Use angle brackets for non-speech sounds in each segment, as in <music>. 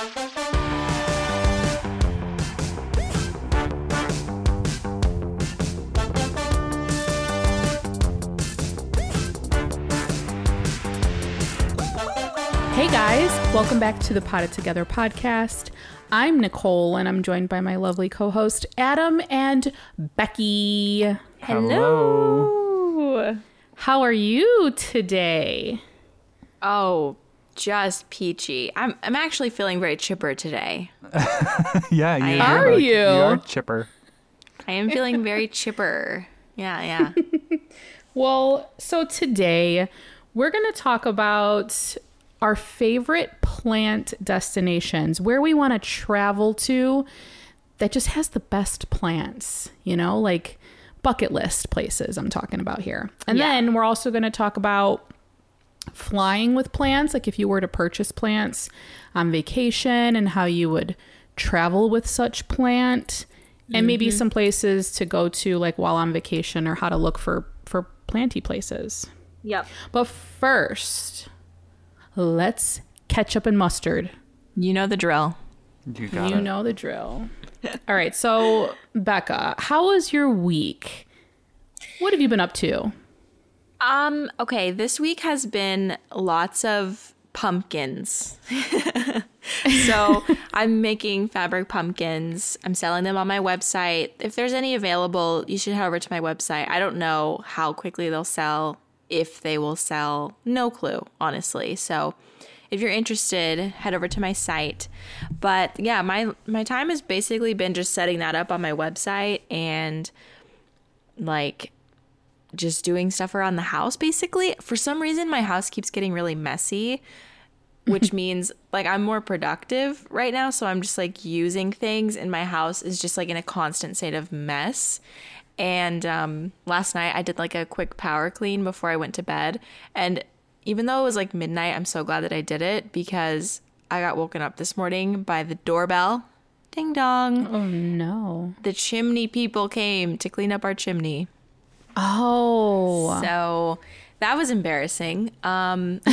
Hey guys, welcome back to the Potted Together podcast. I'm Nicole and I'm joined by my lovely co host Adam and Becca. Hello. How are you today? Oh, just peachy. I'm I'm actually feeling very chipper today. <laughs> Yeah, you am. Are like- you? You are chipper. I am feeling very chipper. Yeah, yeah. <laughs> Well, so today we're going to talk about our favorite plant destinations, where we want to travel to that just has the best plants, you know, like bucket list places I'm talking about here. And Yeah. then we're also going to talk about flying with plants, like if you were to purchase plants on vacation and how you would travel with such plant and maybe mm-hmm. some places to go to like while on vacation or how to look for for planty places. yep. But first, let's ketchup and mustard. You know the drill. You got you it. know the drill. <laughs> All right, so Becca, how was your week? What have you been up to? Um, okay, this week has been lots of pumpkins. <laughs> so I'm making fabric pumpkins. I'm selling them on my website. If there's any available, you should head over to my website. I don't know how quickly they'll sell, if they will sell. No clue, honestly. So if you're interested, head over to my site. But yeah, my my time has basically been just setting that up on my website and like just doing stuff around the house basically. For some reason my house keeps getting really messy, which <laughs> means like I'm more productive right now, so I'm just like using things and my house is just like in a constant state of mess. And um last night I did like a quick power clean before I went to bed and even though it was like midnight, I'm so glad that I did it because I got woken up this morning by the doorbell. Ding dong. Oh no. The chimney people came to clean up our chimney. Oh. So that was embarrassing. Um, <laughs>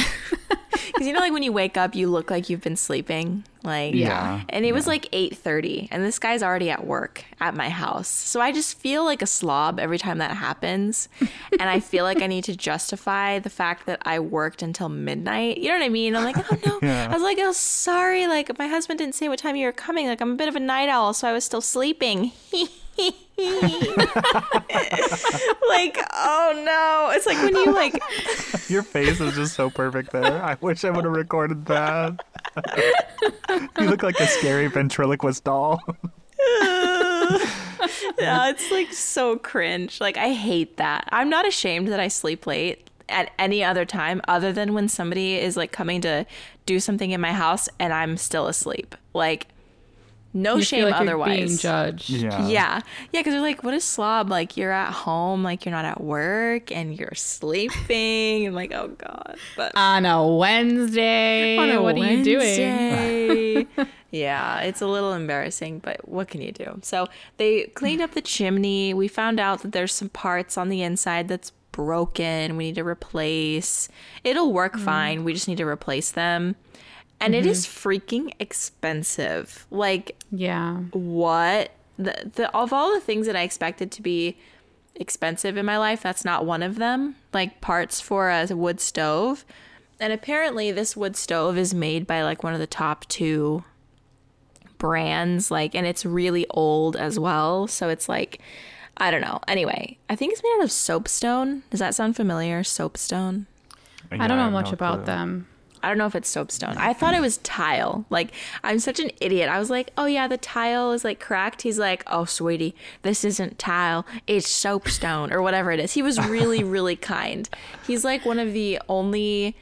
because you know, like when you wake up, you look like you've been sleeping. Like, Yeah. And it was like eight thirty, and this guy's already at work at my house. So I just feel like a slob every time that happens, and I feel like I need to justify the fact that I worked until midnight. You know what I mean? I'm like, oh no. <laughs> Yeah. I was like, oh sorry. Like my husband didn't say what time you were coming. Like I'm a bit of a night owl, so I was still sleeping. <laughs> <laughs> like oh no it's like when you like <laughs> Your face is just so perfect there. I wish I would have recorded that. <laughs> you look like a scary ventriloquist doll. yeah it's like so cringe like i hate that i'm not ashamed that i sleep late at any other time other than when somebody is like coming to do something in my house and i'm still asleep like no You shame feel like you're otherwise being judged. Yeah. yeah yeah because they're like what is slob like you're at home like you're not at work and you're sleeping and like oh god but On a Wednesday. on a what are you doing? <laughs> Yeah, it's a little embarrassing, but what can you do? So they cleaned up the chimney. We found out that there's some parts on the inside that's broken. We need to replace. It'll work mm. fine. We just need to replace them. And it is mm-hmm. freaking expensive. Like Yeah. what the, the of all the things that I expected to be expensive in my life, that's not one of them. Like parts for a wood stove. And apparently this wood stove is made by like one of the top two brands like and it's really old as well. So it's like I don't know. Anyway, I think it's made out of soapstone. Does that sound familiar? Soapstone? I don't know have much no about clue. them. I don't know if it's soapstone. I thought it was tile. Like, I'm such an idiot. I was like, oh, yeah, the tile is like cracked. He's like, oh, sweetie, this isn't tile. It's soapstone or whatever it is. He was really, <laughs> really kind. He's like one of the only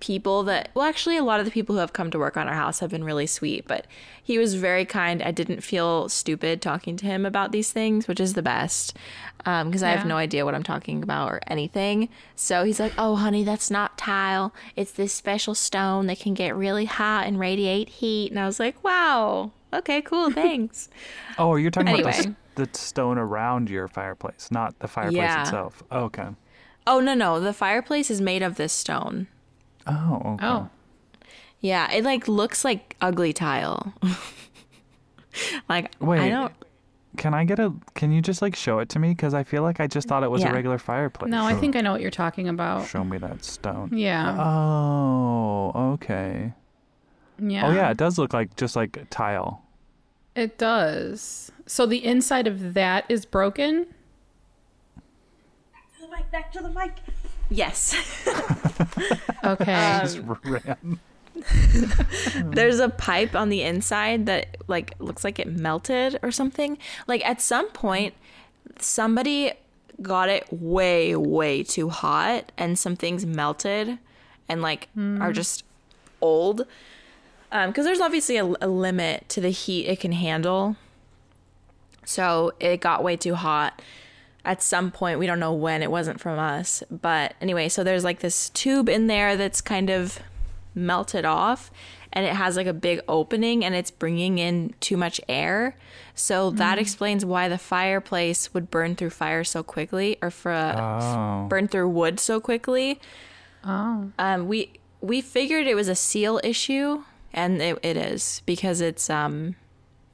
people that well actually a lot of the people who have come to work on our house have been really sweet but he was very kind. I didn't feel stupid talking to him about these things which is the best um, because i have no idea what i'm talking about or anything. So he's like oh honey that's not tile. It's this special stone that can get really hot and radiate heat. And i was like wow. Okay cool. <laughs> Thanks. Oh, you're talking about the, the stone around your fireplace, not the fireplace Yeah. itself. Oh, okay. oh no no. The fireplace is made of this stone Oh. Okay. Oh. yeah it like looks like ugly tile <laughs> like Wait, i Wait. don't Can I get a? Can you just like show it to me? Because I feel like I just thought it was Yeah. a regular fireplace. No, I think I know what you're talking about. Show me that stone. Yeah. Oh, okay. yeah. Oh yeah, it does look like just like tile. It does. So the inside of that is broken? Yes. <laughs> Okay. Just ran. <laughs> there's a pipe on the inside that like looks like it melted or something. Like at some point somebody got it way way too hot and some things melted and like are just old. Um because there's obviously a, a limit to the heat it can handle. So it got way too hot at some point we don't know when it wasn't from us but anyway so there's like this tube in there that's kind of melted off and it has like a big opening and it's bringing in too much air so that explains why the fireplace would burn through fire so quickly or for Oh. burn through wood so quickly oh. um we we figured it was a seal issue and it, it is because it's um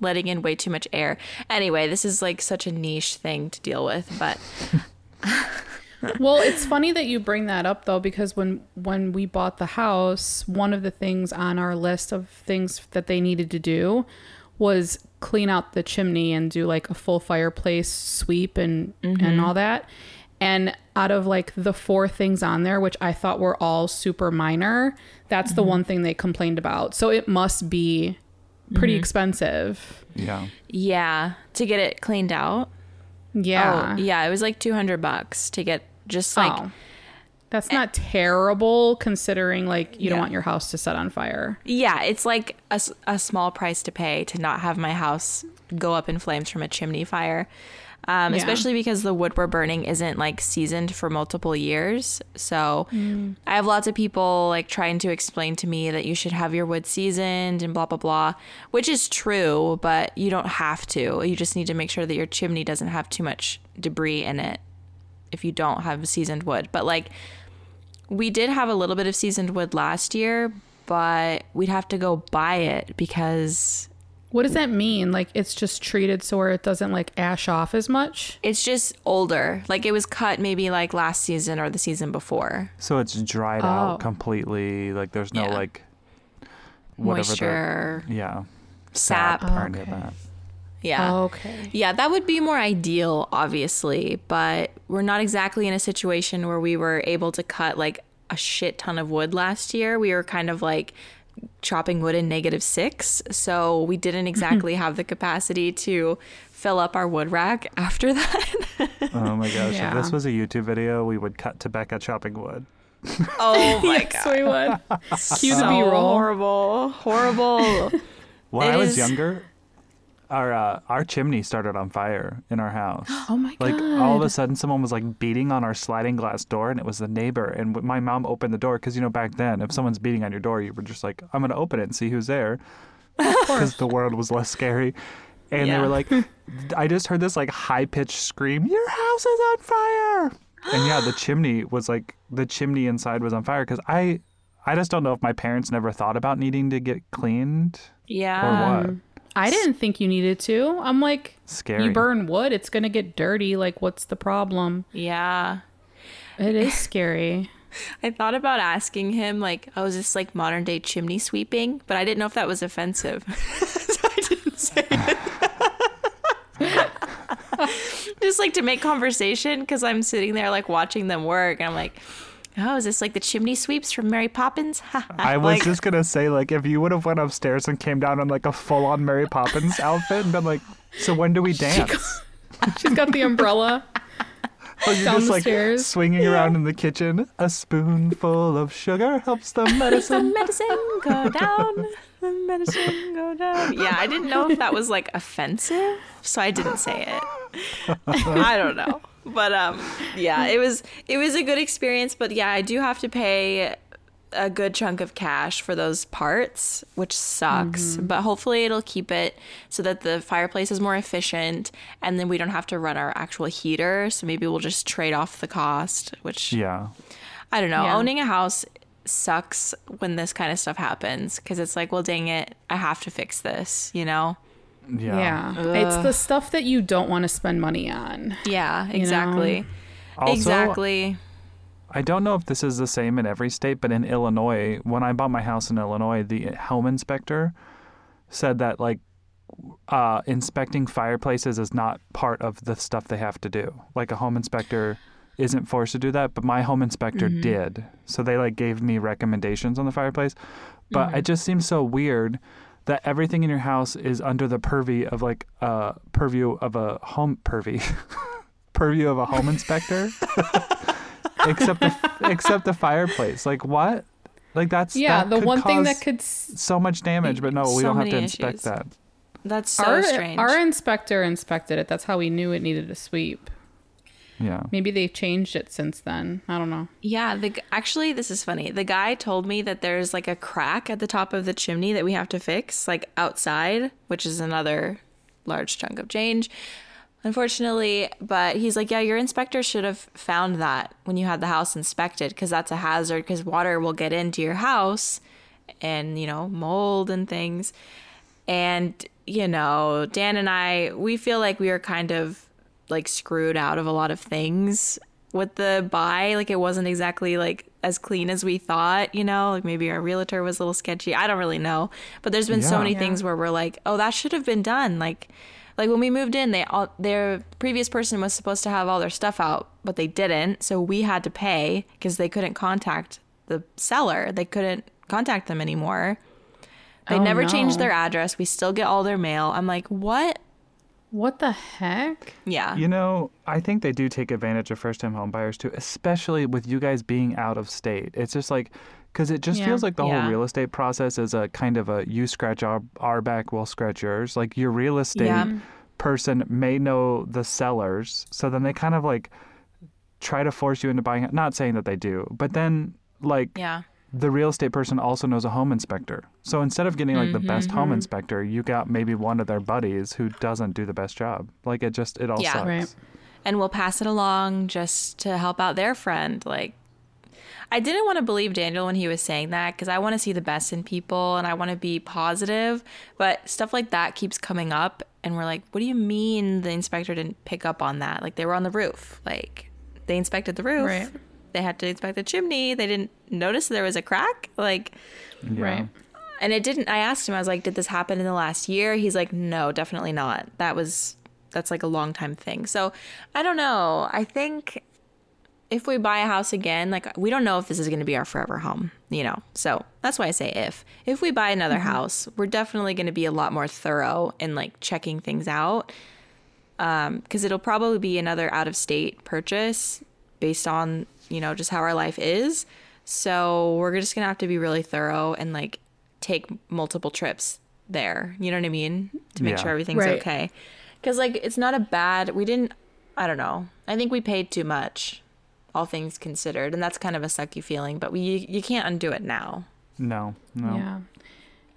letting in way too much air anyway this is like such a niche thing to deal with but <laughs> Well, it's funny that you bring that up though because when when we bought the house, one of the things on our list of things that they needed to do was clean out the chimney and do like a full fireplace sweep and and mm-hmm. all that. And out of like the four things on there which I thought were all super minor, that's the mm-hmm. one thing they complained about. So it must be pretty mm-hmm. expensive. Yeah. yeah to get it cleaned out Yeah. oh yeah it was like 200 bucks to get just like oh. That's not terrible considering like you don't want your house to set on fire. Yeah, it's like a, a small price to pay to not have my house go up in flames from a chimney fire. Um, Yeah. Especially because the wood we're burning isn't like seasoned for multiple years. So I have lots of people like trying to explain to me that you should have your wood seasoned and blah, blah, blah, which is true, but you don't have to. You just need to make sure that your chimney doesn't have too much debris in it if you don't have seasoned wood. But like, we did have a little bit of seasoned wood last year, but we'd have to go buy it because What does that mean? Like it's just treated so where it doesn't like ash off as much? it's just older. Like it was cut maybe like last season or the season before. So it's dried Oh. out completely. Like there's no Yeah. like whatever Moisture, the yeah sap. or any Okay. that. Yeah. Okay. Yeah, that would be more ideal, obviously, but we're not exactly in a situation where we were able to cut like a shit ton of wood last year. We were kind of like chopping wood in negative six, so we didn't mm-hmm. exactly have the capacity to fill up our wood rack <laughs> after that. Oh my gosh! Yeah. If this was a YouTube video, we would cut to Becca chopping wood. oh <laughs> my yes, we would. Cue the so B-roll. horrible, horrible. When It I was is- younger, our uh, our chimney started on fire in our house. <gasps> Oh my god. Like all of a sudden, someone was like beating on our sliding glass door, and it was the neighbor. And w- my mom opened the door because you know back then, if someone's beating on your door, you were just like, "I'm gonna open it and see who's there," <laughs> because the world was less scary. And they were like, <laughs> I just heard this like high pitched scream, "Your house is on fire!" And yeah, the <gasps> chimney was like the chimney inside was on fire because I, I just don't know if my parents never thought about needing to get cleaned Yeah. or what. I didn't think you needed to. I'm like Scary. you burn wood, it's going to get dirty. Like what's the problem? Yeah. It is <laughs> scary. I thought about asking him, like, oh, is this like modern day chimney sweeping? But I didn't know if that was offensive. <laughs> so I didn't say it. <laughs> Just like to make conversation because I'm sitting there like watching them work and I'm like, oh, is this like the chimney sweeps from Mary Poppins? <laughs> I was Like, just gonna say, like, if you would have went upstairs and came down in like a full-on Mary Poppins <laughs> outfit and been like, "So when do we dance?" <laughs> She's got the umbrella. Oh, you're Down just the like stairs. swinging around in the kitchen. A spoonful of sugar helps the medicine. medicine go down. The medicine go down. Yeah, I didn't know if that was like offensive, so I didn't say it. I don't know. But um yeah, it was it was a good experience, but yeah, I do have to pay a good chunk of cash for those parts, which sucks. But hopefully it'll keep it so that the fireplace is more efficient and then we don't have to run our actual heater, so maybe we'll just trade off the cost, which Yeah. I don't know. Yeah. Owning a house sucks when this kind of stuff happens because it's like, well, dang it, I have to fix this, you know? Yeah. Yeah. It's the stuff that you don't want to spend money on. Yeah, exactly. Also, exactly. I don't know if this is the same in every state, but in Illinois, when I bought my house in Illinois, the home inspector said that like uh, inspecting fireplaces is not part of the stuff they have to do. Like a home inspector isn't forced to do that, but my home inspector did. So they like gave me recommendations on the fireplace. But it just seems so weird that everything in your house is under the purview of like uh purview of a home purview <laughs> purview of a home inspector. <laughs> except the except the fireplace. Like what? Like that's Yeah, that the could one thing that could s- so much damage, but no, we don't have to inspect issues. that. That's so our strange. our inspector inspected it. That's how we knew it needed a sweep. Yeah. Maybe they've changed it since then. I don't know. yeah, the actually, this is funny. The guy told me that there's like a crack at the top of the chimney that we have to fix, like outside, which is another large chunk of change. Unfortunately, but he's like, yeah, your inspector should have found that when you had the house inspected because that's a hazard because water will get into your house and, you know, mold and things. And, you know, Dan and I, we feel like we are kind of like screwed out of a lot of things with the buy. Like it wasn't exactly like as clean as we thought, you know, like maybe our realtor was a little sketchy. I don't really know. But there's been so many Yeah. things where we're like, oh, that should have been done. Like, like when we moved in, they all their previous person was supposed to have all their stuff out, but they didn't. So we had to pay because they couldn't contact the seller. They couldn't contact them anymore. They Oh, never changed their address. We still get all their mail. I'm like, what? What the heck? Yeah. You know, I think they do take advantage of first time home buyers too, especially with you guys being out of state. It's just like, because it just Yeah. feels like the Yeah. whole real estate process is a kind of a you scratch our, our back, we'll scratch yours. Like your real estate Yeah. person may know the sellers. So then they kind of like try to force you into buying it. Not saying that they do, but then like Yeah. The real estate person also knows a home inspector. So instead of getting like the best Mm-hmm. home inspector, you got maybe one of their buddies who doesn't do the best job. Like it just it all Yeah. sucks. Right. and we'll pass it along just to help out their friend. Like, I didn't want to believe Daniel when he was saying that because I want to see the best in people and I want to be positive. But stuff like that keeps coming up, and we're like, what do you mean the inspector didn't pick up on that? Like, they were on the roof. Like, they inspected the roof. Right. They had to inspect the chimney. They didn't notice there was a crack. Like, Yeah. Right. and it didn't. I asked him. I was like, "Did this happen in the last year?" He's like, "No, definitely not. That was that's like a long time thing." So I don't know. I think if we buy a house again, like we don't know if this is going to be our forever home, you know. So that's why I say if. If we buy another house, we're definitely going to be a lot more thorough in like checking things out. Um, because it'll probably be another out of state purchase based on, you know, just how our life is. So we're just gonna have to be really thorough and like take multiple trips there. You know what I mean? To make Yeah. sure everything's Right. okay. Because like it's not a bad. We didn't. I don't know. I think we paid too much, all things considered, and that's kind of a sucky feeling. But we you can't undo it now. No, no. Yeah.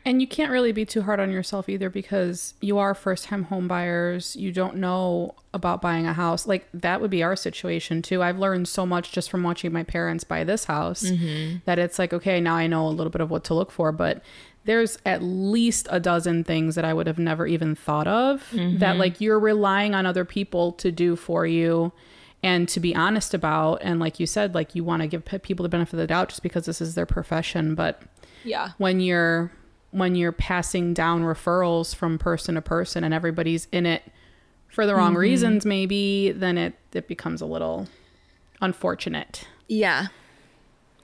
And you can't really be too hard on yourself either because you are first time home buyers. You don't know about buying a house. Like that would be our situation too. I've learned so much just from watching my parents buy this house mm-hmm. that it's like, okay, now I know a little bit of what to look for, but there's at least a dozen things that I would have never even thought of that mm-hmm. like you're relying on other people to do for you and to be honest about. And like you said, like you want to give people the benefit of the doubt just because this is their profession, but Yeah. when you're when you're passing down referrals from person to person and everybody's in it for the wrong mm-hmm. reasons maybe then it it becomes a little unfortunate Yeah.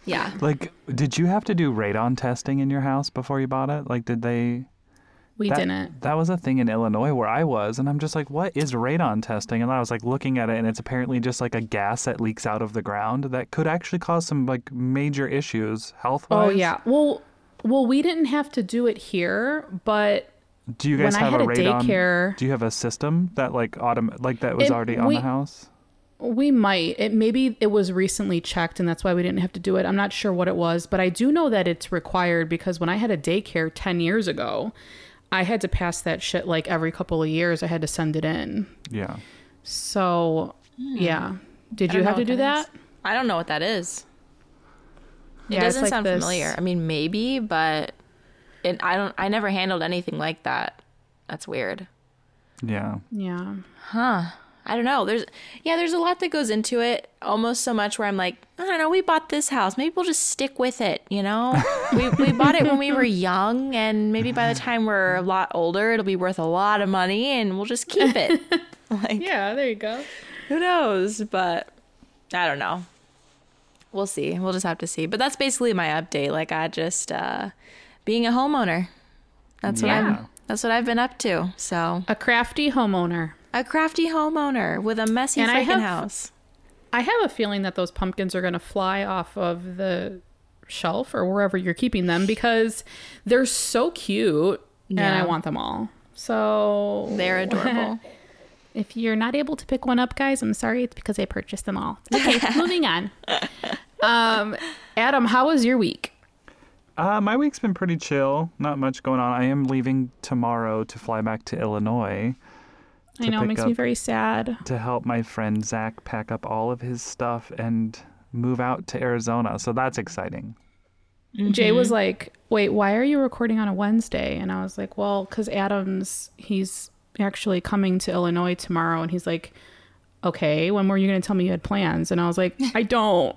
Yeah. Like, did you have to do radon testing in your house before you bought it? Like, did they? We that, didn't. That was a thing in Illinois where I was, and I'm just like, what is radon testing? And I was like looking at it, and it's apparently just like a gas that leaks out of the ground that could actually cause some like major issues health wise. Oh yeah. Well, well, we didn't have to do it here, but Do you guys When I have had a a radon? daycare- Do you have a system that like autom- like that was It- already on we- the house? we might. It maybe it was recently checked, and that's why we didn't have to do it. I'm not sure what it was, but I do know that it's required because when I had a daycare ten years ago, I had to pass that shit like every couple of years. I had to send it in. Yeah. So hmm. yeah. Did I you have to do that? is. I don't know what that is. It Yeah, it's doesn't like sound this- familiar. I mean, maybe, but it, I don't. I never handled anything like that. That's weird. Yeah. Yeah. Huh. I don't know. There's yeah, there's a lot that goes into it. Almost so much where I'm like, I don't know. We bought this house. Maybe we'll just stick with it. You know, <laughs> we we bought it when we were young, and maybe by the time we're a lot older, it'll be worth a lot of money, and we'll just keep it. <laughs> like Yeah, there you go. who knows? But I don't know. We'll see. We'll just have to see. But that's basically my update. Like I just uh being a homeowner. That's what Yeah. I'm that's what I've been up to. So A crafty homeowner. a crafty homeowner with a messy And I freaking have- house. I have a feeling that those pumpkins are going to fly off of the shelf or wherever you're keeping them because they're so cute and I want them all. So They're adorable. <laughs> if you're not able to pick one up, guys, I'm sorry. It's because I purchased them all. Okay, <laughs> moving on. Um, Adam, how was your week? Uh, my week's been pretty chill. Not much going on. I am leaving tomorrow to fly back to Illinois I know it pick makes me very sad. to help my friend Zach pack up all of his stuff and move out to Arizona. So that's exciting. Jay was like, "Wait, why are you recording on a Wednesday?" And I was like, "Well, because Adam's he's actually coming to Illinois tomorrow." And he's like, "Okay, when were you going to tell me you had plans?" And I was like, "I don't."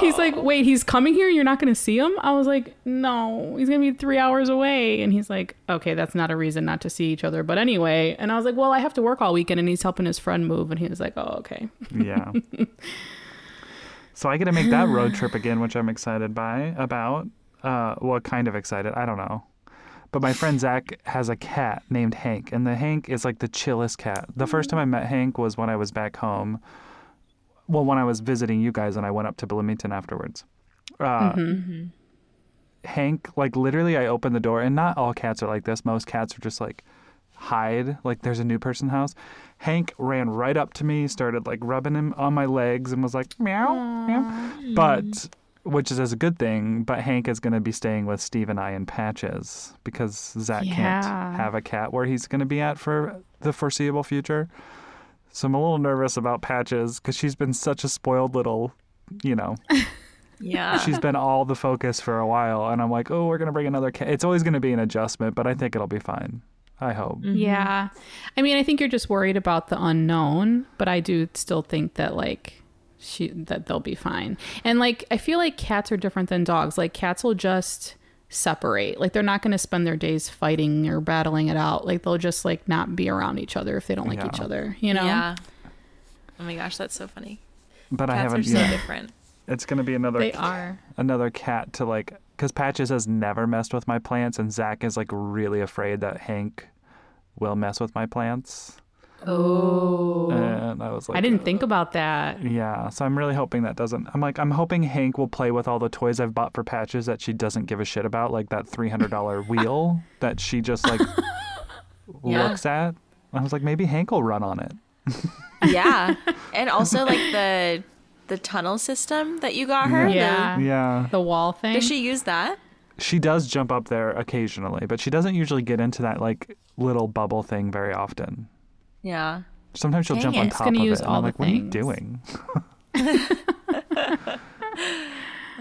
he's like, "Wait, he's coming here. You're not going to see him?" I was like, "No, he's going to be three hours away." And he's like, "Okay, that's not a reason not to see each other." But anyway, and I was like, "Well, I have to work all weekend," and he's helping his friend move. And he was like, "Oh, okay." Yeah. so I get to make that road trip again, which I'm excited by about. Uh, well, kind of excited. I don't know. But my friend Zach has a cat named Hank, and the Hank is like the chillest cat. The first time I met Hank was when I was back home. Well, when I was visiting you guys, and I went up to Bloomington afterwards. Uh, Hank, like literally, I opened the door, and not all cats are like this. Most cats are just like hide, like there's a new person house. Hank ran right up to me, started like rubbing him on my legs, and was like meow, meow. But which is as a good thing. But Hank is going to be staying with Steve and I in Patches because Zach Yeah. can't have a cat where he's going to be at for the foreseeable future. So I'm a little nervous about Patches because she's been such a spoiled little, you know, <laughs> Yeah. she's been all the focus for a while, and I'm like, oh, we're gonna bring another cat. It's always gonna be an adjustment, but I think it'll be fine. I hope. Mm-hmm. Yeah. I mean, I think you're just worried about the unknown, but I do still think that like she that they'll be fine. And like I feel like cats are different than dogs. Like cats will just separate. Like they're not going to spend their days fighting or battling it out. Like they'll just like not be around each other if they don't like Yeah. each other, you know? Yeah. Oh my gosh, that's so funny. But I Cats are haven't. so yeah, different. it's gonna be another They are. another cat to like, because Patches has never messed with my plants, and Zach is like really afraid that Hank will mess with my plants. Oh. And I was like, I didn't think about that. Yeah, so I'm really hoping that doesn't. I'm like, I'm hoping Hank will play with all the toys I've bought for Patches that she doesn't give a shit about, like that $300 <laughs> wheel that she just like <laughs> Yeah. looks at. I was like, maybe Hank will run on it. <laughs> Yeah. And also like the the tunnel system that you got her. the- Yeah. Yeah. The wall thing. does she use that? She does jump up there occasionally, but she doesn't usually get into that like little bubble thing very often. Yeah. Sometimes she'll Dang jump it. on top gonna of use it. And I'm the like, what are you doing? <laughs>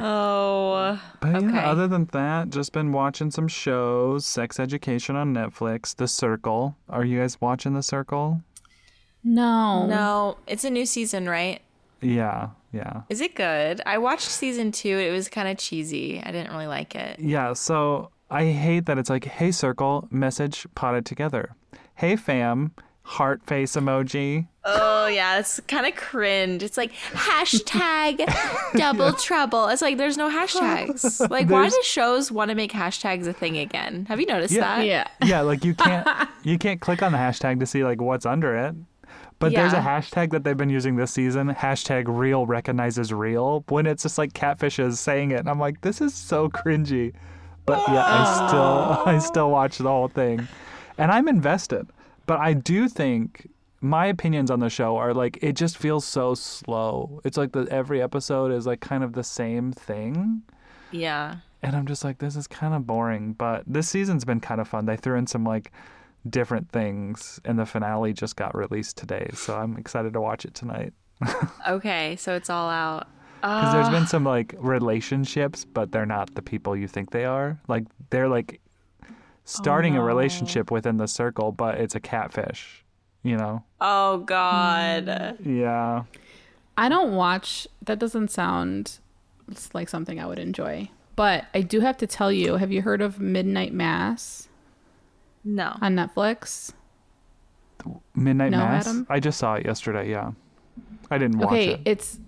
Oh. But Okay. yeah, other than that, just been watching some shows, Sex Education on Netflix, The Circle. Are you guys watching The Circle? no. No, it's a new season, right? Yeah, yeah. Is it good? I watched season two. It was kind of cheesy. I didn't really like it. Yeah, so I hate that it's like, hey, circle, message potted together. Hey, fam, heart face emoji. Oh yeah, it's kind of cringe. It's like <laughs> hashtag double trouble. It's like there's no hashtags. <laughs> Like why do shows want to make hashtags a thing again? Have you noticed Yeah. that? Yeah. yeah, like you can't <laughs> you can't click on the hashtag to see like what's under it. But there's a hashtag that they've been using this season, hashtag real recognizes real, when it's just like catfishes saying it. And I'm like, this is so cringy. But yeah, I still I still watch the whole thing. And I'm invested. But I do think my opinions on the show are like it just feels so slow. It's like the every episode is like kind of the same thing. Yeah. And I'm just like, this is kind of boring. But this season's been kind of fun. They threw in some like different things, and the finale just got released today. So I'm excited to watch it tonight. <laughs> Okay, so it's all out. Because there's been some like relationships, but they're not the people you think they are. Like they're like starting a oh, relationship within the circle, but it's a catfish. You know? Oh God. Yeah. I don't watch. That doesn't sound like something I would enjoy. But I do have to tell you. Have you heard of Midnight Mass No. on Netflix? Midnight No, Mass. Adam? I just saw it yesterday. Yeah. I didn't watch okay, it. Okay, it's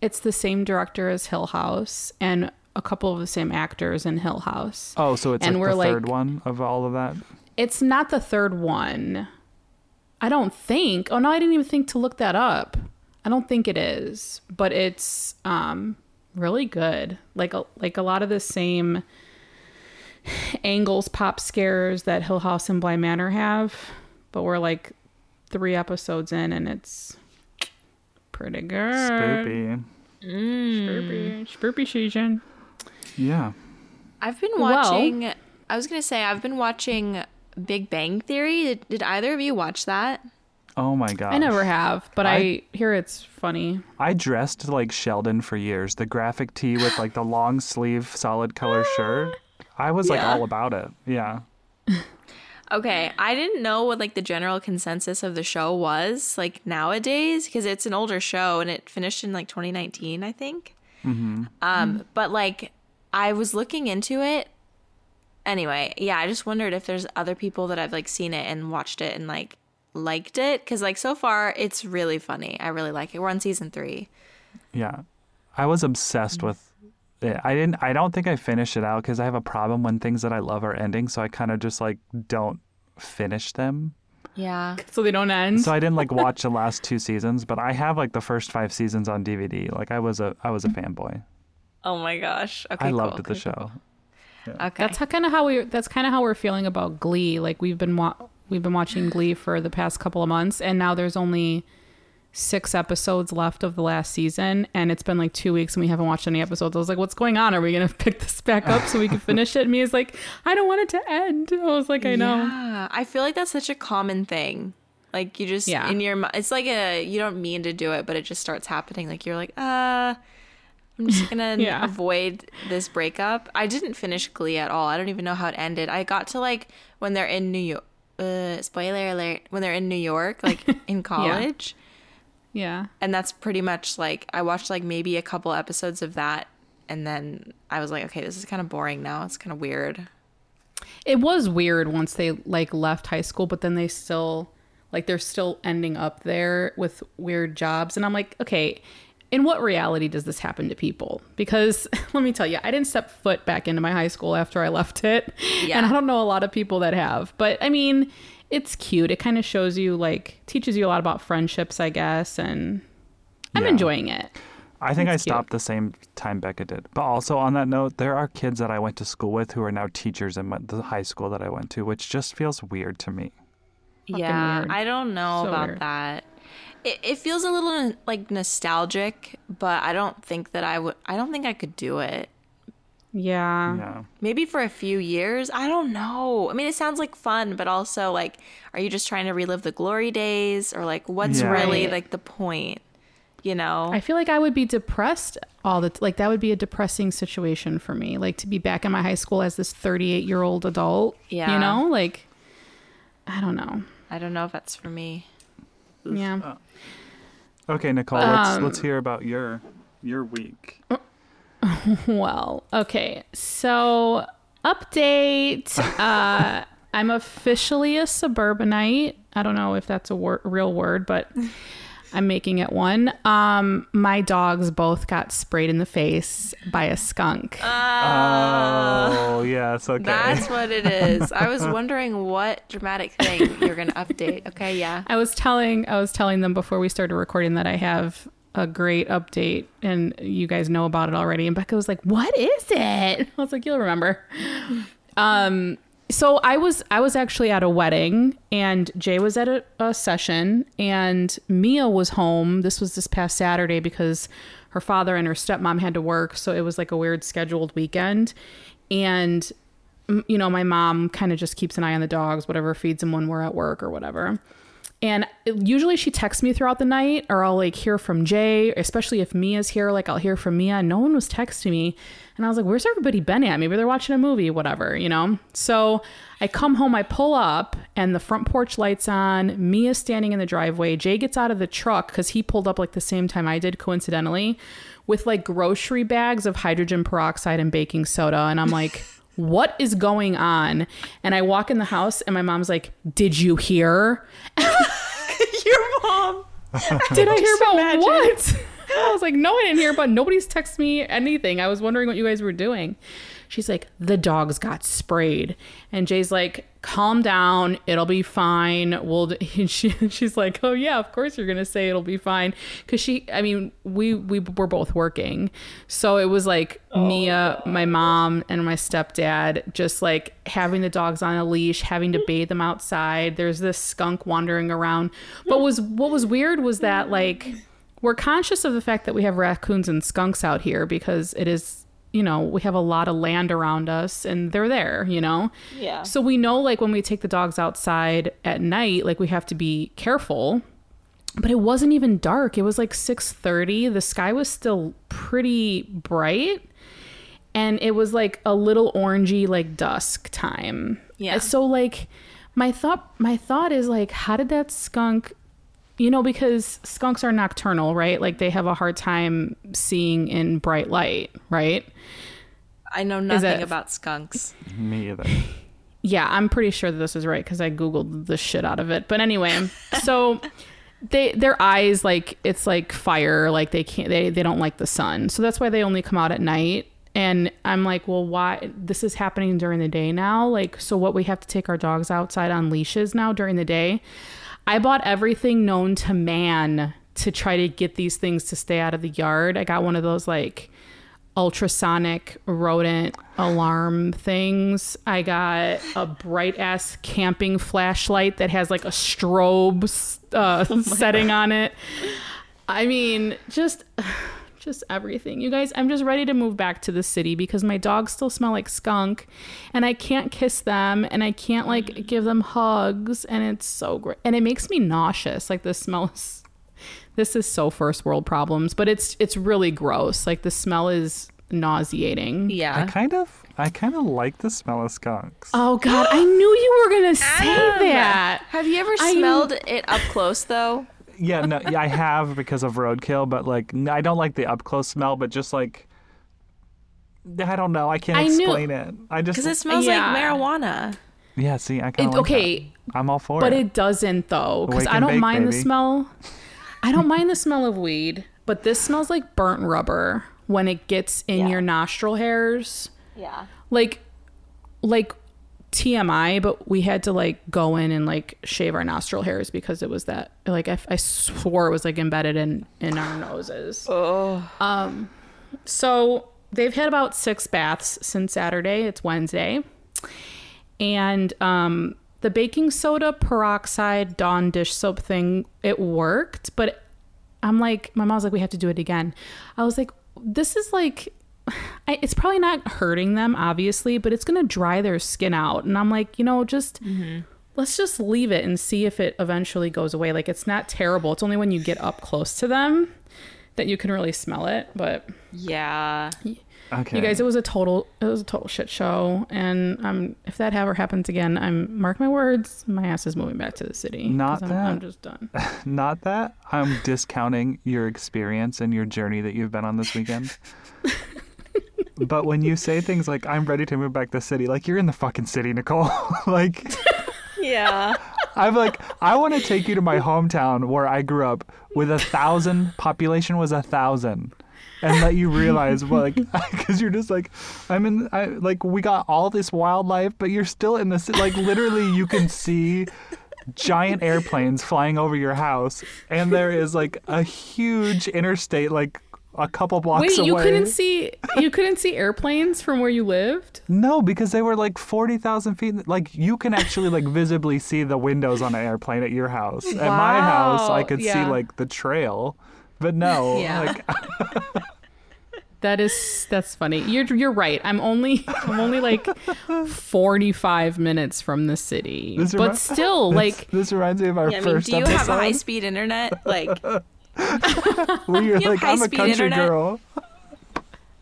it's the same director as Hill House and a couple of the same actors in Hill House. Oh, so it's and like we're the like- third one of all of that. It's not the third one. I don't think. Oh no, I didn't even think to look that up. I don't think it is, but it's um really good. Like a, like a lot of the same angles pop scares that Hill House and Bly Manor have, but we're like 3 episodes in and it's pretty good. Spoopy. Spoopy. Spoopy season. Yeah. I've been Well- watching. I was gonna say I've been watching Big Bang Theory. Did, did either of you watch that? Oh my god. I never have, but I, I- hear it's funny. I dressed like Sheldon for years. The graphic tee with like the long sleeve solid color shirt. I was like Yeah. all about it. Yeah. <laughs> Okay, I didn't know what like the general consensus of the show was like nowadays because it's an older show and it finished in like 2019, I think. Um, but like I was looking into it. Anyway, yeah, I just wondered if there's other people that I've like seen it and watched it and like liked it because like so far it's really funny. I really like it. We're on season three. Yeah. I was obsessed with it. I didn't I don't think I finished it out cuz I have a problem when things that I love are ending, so I kind of just like don't finish them. Yeah. So they don't end. So I didn't like watch the last two seasons, but I have like the first 5 seasons on DVD. Like I was a I was a <laughs> fanboy. Oh my gosh. Okay. I cool, loved the show. cool. Okay. That's kind of how we. That's kind of how we're feeling about Glee. Like we've been wa- we've been watching Glee for the past couple of months, and now there's only six episodes left of the last season, and it's been like two weeks and we haven't watched any episodes. I was like, "What's going on? Are we gonna <laughs> pick this back up so we can finish it?" And me is like, "I don't want it to end." I was like, "I know." Yeah, I feel like that's such a common thing. Like you just Yeah. in your it's like a you don't mean to do it, but it just starts happening. Like you're like, uh, I'm just gonna <laughs> Yeah. avoid this breakup. I didn't finish Glee at all. I don't even know how it ended. I got to like when they're in New York. Uh, spoiler alert! When they're in New York, like <laughs> in college, Yeah. and that's pretty much like I watched like maybe a couple episodes of that, and then I was like, okay, this is kind of boring now. It's kind of weird. It was weird once they like left high school, but then they still like they're still ending up there with weird jobs and I'm like, okay, in what reality does this happen to people? Because <laughs> let me tell you, I didn't step foot back into my high school after I left it. Yeah. And I don't know a lot of people that have. But I mean, it's cute. It kind of shows you like teaches you a lot about friendships, I guess, and I'm Yeah. enjoying it. I think I That's cute. stopped the same time Becca did. But also on that note, there are kids that I went to school with who are now teachers in my, the high school that I went to, which just feels weird to me. yeah, weird. I don't know So about weird. that. It, it feels a little like nostalgic, but I don't think that I would. I don't think I could do it. Yeah. Yeah. Maybe for a few years. I don't know. I mean, it sounds like fun, but also like, are you just trying to relive the glory days, or like, what's Yeah. really like the point? You know? I feel like I would be depressed all the t- like that would be a depressing situation for me. Like to be back in my high school as this 38 year old adult. Yeah. You know, like I don't know. I don't know if that's for me. Yeah. Okay, Nicole, let's Um, let's hear about your your week. <laughs> Well, okay. So update. Uh, <laughs> I'm officially a suburbanite. I don't know if that's a wor- real word, but I'm making it one. Um, my dogs both got sprayed in the face by a skunk. oh, yes. Okay. That's what it is. I was <laughs> wondering what dramatic thing you're gonna update. Okay, yeah. I was telling I was telling them before we started recording that I have a great update and you guys know about it already. And Becca was like, "What is it?" <laughs> I was like, "You'll remember." Um so I was I was actually at a wedding and Jay was at a, a session and Mia was home. This was this past Saturday because her father and her stepmom had to work, so it was like a weird scheduled weekend. And you know, my mom kind of just keeps an eye on the dogs, whatever feeds them when we're at work or whatever. And usually she texts me throughout the night, or I'll like hear from Jay, especially if Mia's here. Like I'll hear from Mia. No one was texting me. And I was like, where's everybody been at? Maybe they're watching a movie, whatever, you know? So I come home, I pull up, and the front porch lights on. Mia's standing in the driveway. Jay gets out of the truck because he pulled up like the same time I did, coincidentally, with like grocery bags of hydrogen peroxide and baking soda. And I'm like, <laughs> what is going on? And I walk in the house, and my mom's like, Did you hear? <laughs> <laughs> Your mom. Did I hear about what? I was like, no, I didn't hear about. Nobody's texted me anything. I was wondering what you guys were doing. She's like, the dogs got sprayed, and Jay's like, calm down, it'll be fine. We'll. <laughs> And she, she's like, oh yeah, of course you're gonna say it'll be fine, because she. I mean, we we were both working, so it was like Mia, oh. my mom, and my stepdad just like having the dogs on a leash, having to bathe them outside. There's this skunk wandering around. But was what was weird was that like we're conscious of the fact that we have raccoons and skunks out here because it is you know we have a lot of land around us and they're there you know Yeah. so we know like when we take the dogs outside at night like we have to be careful but it wasn't even dark it was like 6:30 the sky was still pretty bright and it was like a little orangey like dusk time Yeah. so like my thought my thought is like how did that skunk you know because skunks are nocturnal right? Like they have a hard time seeing in bright light right? I know nothing it- about skunks. Me either. <laughs> yeah i'm pretty sure that this is right because i googled the shit out of it. But anyway <laughs> so they their eyes like it's like fire like they can't they, they don't like the sun. So that's why they only come out at night. And i'm like well why this is happening during the day now? Like so what we have to take our dogs outside on leashes now during the day i bought everything known to man to try to get these things to stay out of the yard i got one of those like ultrasonic rodent alarm things. I got a bright ass camping flashlight that has like a strobe uh, <laughs> setting on it. I mean, just just everything. You guys, I'm just ready to move back to the city because my dogs still smell like skunk and I can't kiss them and I can't like mm. give them hugs and it's so great. And it makes me nauseous. Like the smell is this is so first world problems, but it's it's really gross. Like the smell is nauseating. Yeah. I kind of, I kind of like the smell of skunks. Oh god, I knew you were gonna <gasps> say Adam, that. Have you ever I- smelled it up close though? Yeah, no, yeah, I have because of roadkill, but like, I don't like the up close smell, but just like, I don't know, I can't I knew- explain it. I just, Because it smells Yeah. like marijuana. yeah, see, I It, kind of like okay, that. I'm all for but it. But it doesn't though, because I don't bake, mind the smell. I don't mind the smell of weed, but this smells like burnt rubber when it gets in Yeah. your nostril hairs. Yeah. Like, like TMI, but we had to like go in and like shave our nostril hairs because it was that like I, I swore it was like embedded in in our noses. Oh. Um, So they've had about six baths since Saturday. It's Wednesday. And um, the baking soda peroxide Dawn dish soap thing, it worked, but I'm like, my mom's like, we have to do it again. I was like, this is like, I, it's probably not hurting them, obviously, but it's going to dry their skin out. And I'm like, you know, just let's just leave it and see if it eventually goes away. Like, it's not terrible. It's only when you get up close to them that you can really smell it. But Yeah. okay. you guys, it was a total, it was a total shit show. And um, if that ever happens again, I'm mark my words, my ass is moving back to the city. Not I'm, that. I'm just done. <laughs> Not that I'm discounting your experience and your journey that you've been on this weekend. <laughs> but when you say things like "I'm ready to move back to the city," like you're in the fucking city, Nicole. <laughs> like Yeah. I'm like, I want to take you to my hometown where I grew up, with a thousand population was a thousand, and let you realize, like, <laughs> because you're just like, I'm in, I like, we got all this wildlife, but you're still in the ci- like, literally, you can see giant airplanes flying over your house, and there is like a huge interstate, like a couple blocks Wait, away. you couldn't see you couldn't see airplanes from where you lived? No, because they were like forty thousand feet. Like you can actually like visibly see the windows on an airplane at your house. At my house, I could yeah. see like the trail, but no, Yeah. like <laughs> That is that's funny. You're you're right. I'm only I'm only like 45 minutes from the city. This but remi- <laughs> still this, like this reminds me of our Yeah, I mean, first do you episode have a high speed internet? Like, <laughs> where you're you like, I'm a country internet? girl.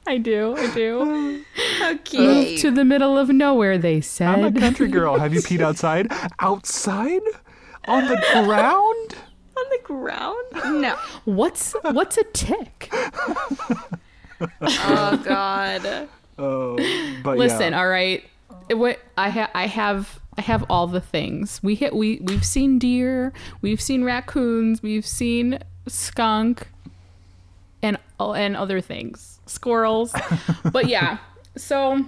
I do. I do. okay. Move to the middle of nowhere they said. I'm a country girl. Have you peed <laughs> outside? Outside? On the ground? on the ground? No. What's what's a tick? Oh God. <laughs> Oh, but Listen, yeah. all right. What I have, I have, I have all the things. We hit, we we've seen deer, we've seen raccoons, we've seen skunk, and oh, and other things, squirrels. <laughs> but yeah, so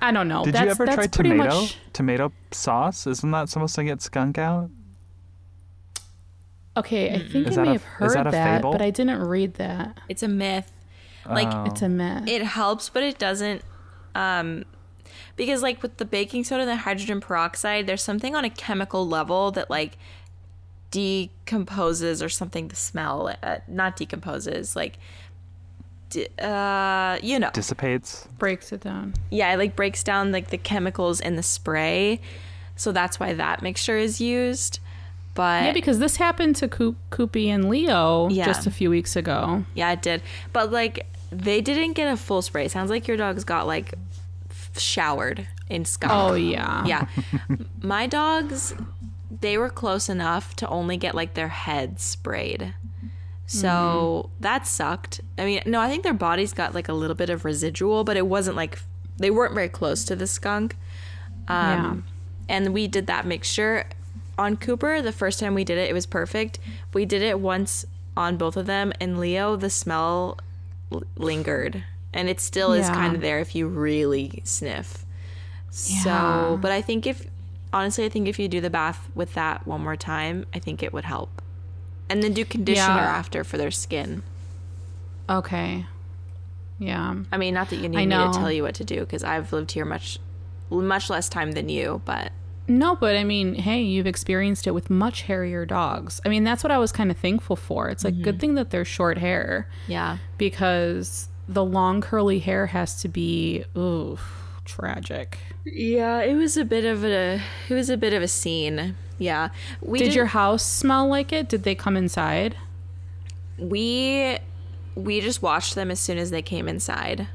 I don't know. Did that's, you ever that's try tomato? Much, Tomato sauce? Isn't that supposed to get skunk out? okay, I think Is I may a- have heard that that, but I didn't read that. It's a myth. Like, Oh. It's a myth. it helps, but it doesn't. Um, because like with the baking soda and the hydrogen peroxide, there's something on a chemical level that like decomposes or something. The smell, uh, not decomposes, like. d- Uh, you know, dissipates. Breaks it down. yeah, it like breaks down like the chemicals in the spray, so that's why that mixture is used. But Yeah, because this happened to Coop, Coopy and Leo Yeah. just a few weeks ago. Yeah, it did. But like they didn't get a full spray. Sounds like your dogs got like f- showered in skunk. Oh yeah. Yeah. <laughs> My dogs they were close enough to only get like their heads sprayed. So that sucked. I mean, no, I think their bodies got like a little bit of residual, but it wasn't like they weren't very close to the skunk. Um, And we did that mixture on Cooper. The first time we did it, it was perfect. We did it once on both of them, and Leo, the smell l- lingered, and it still is kind of there if you really sniff. Yeah. So, but I think if honestly, I think if you do the bath with that one more time, I think it would help. And then do conditioner Yeah. after for their skin. Okay. Yeah. I mean, not that you need me to tell you what to do because I've lived here much, much less time than you. But No, but I mean, hey, you've experienced it with much hairier dogs. I mean, that's what I was kind of thankful for. It's like Mm-hmm. good thing that they're short hair yeah, because the long curly hair has to be ooh, tragic. yeah, it was a bit of a, it was a bit of a scene. Yeah, we Did your house smell like it? Did they come inside? we we just washed them as soon as they came inside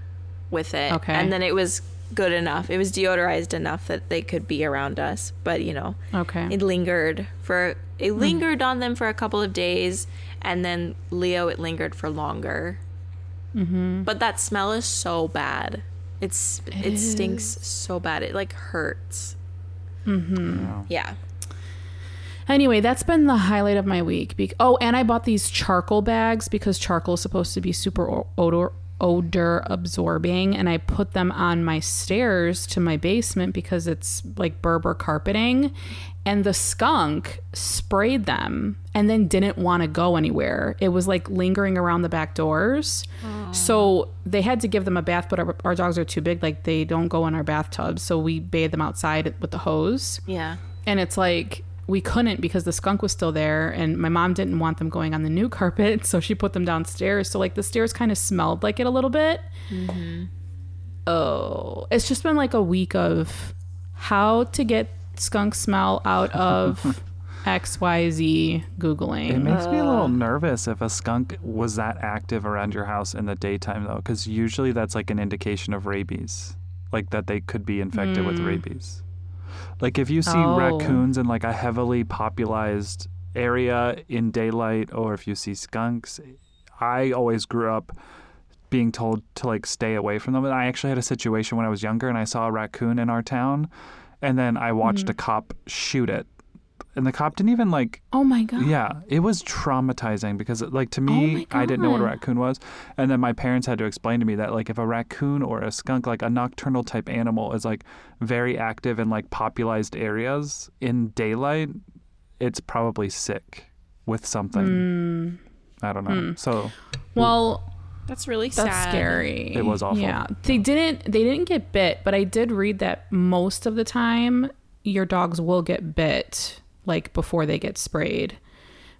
with it Okay. and then it was good enough it was deodorized enough that they could be around us but you know Okay. it lingered for it lingered on them for a couple of days and then leo it lingered for longer mm-hmm. but that smell is so bad it's it, stinks so bad it like hurts mm-hmm. yeah Anyway, that's been the highlight of my week. Be- oh, and I bought these charcoal bags because charcoal is supposed to be super odor odor absorbing and I put them on my stairs to my basement because it's like Berber carpeting and the skunk sprayed them and then didn't want to go anywhere. It was like lingering around the back doors. So they had to give them a bath but our, our dogs are too big like they don't go in our bathtubs. so we bathe them outside with the hose yeah and it's like we couldn't because the skunk was still there and my mom didn't want them going on the new <laughs> carpet so she put them downstairs so like the stairs kind of smelled like it a little bit mm-hmm. oh it's just been like a week of how to get skunk smell out of <laughs> xyz googling It makes me a little nervous if a skunk was that active around your house in the daytime, though, because usually that's like an indication of rabies, like that they could be infected with hmm. rabies. Like if you see Oh. raccoons in like a heavily popularized area in daylight, or if you see skunks, I always grew up being told to like stay away from them. And I actually had a situation when I was younger and I saw a raccoon in our town and then I watched Mm-hmm. a cop shoot it. And the cop didn't even like Oh my god. yeah, it was traumatizing because, like, to Oh me, my I didn't know what a raccoon was, and then my parents had to explain to me that, like, if a raccoon or a skunk, like a nocturnal type animal, is like very active in like popularized areas in daylight, it's probably sick with something. Hmm. I don't know. So Well, That's really That's sad. scary. It was awful. Yeah. They didn't they didn't get bit, but I did read that most of the time your dogs will get bit like before they get sprayed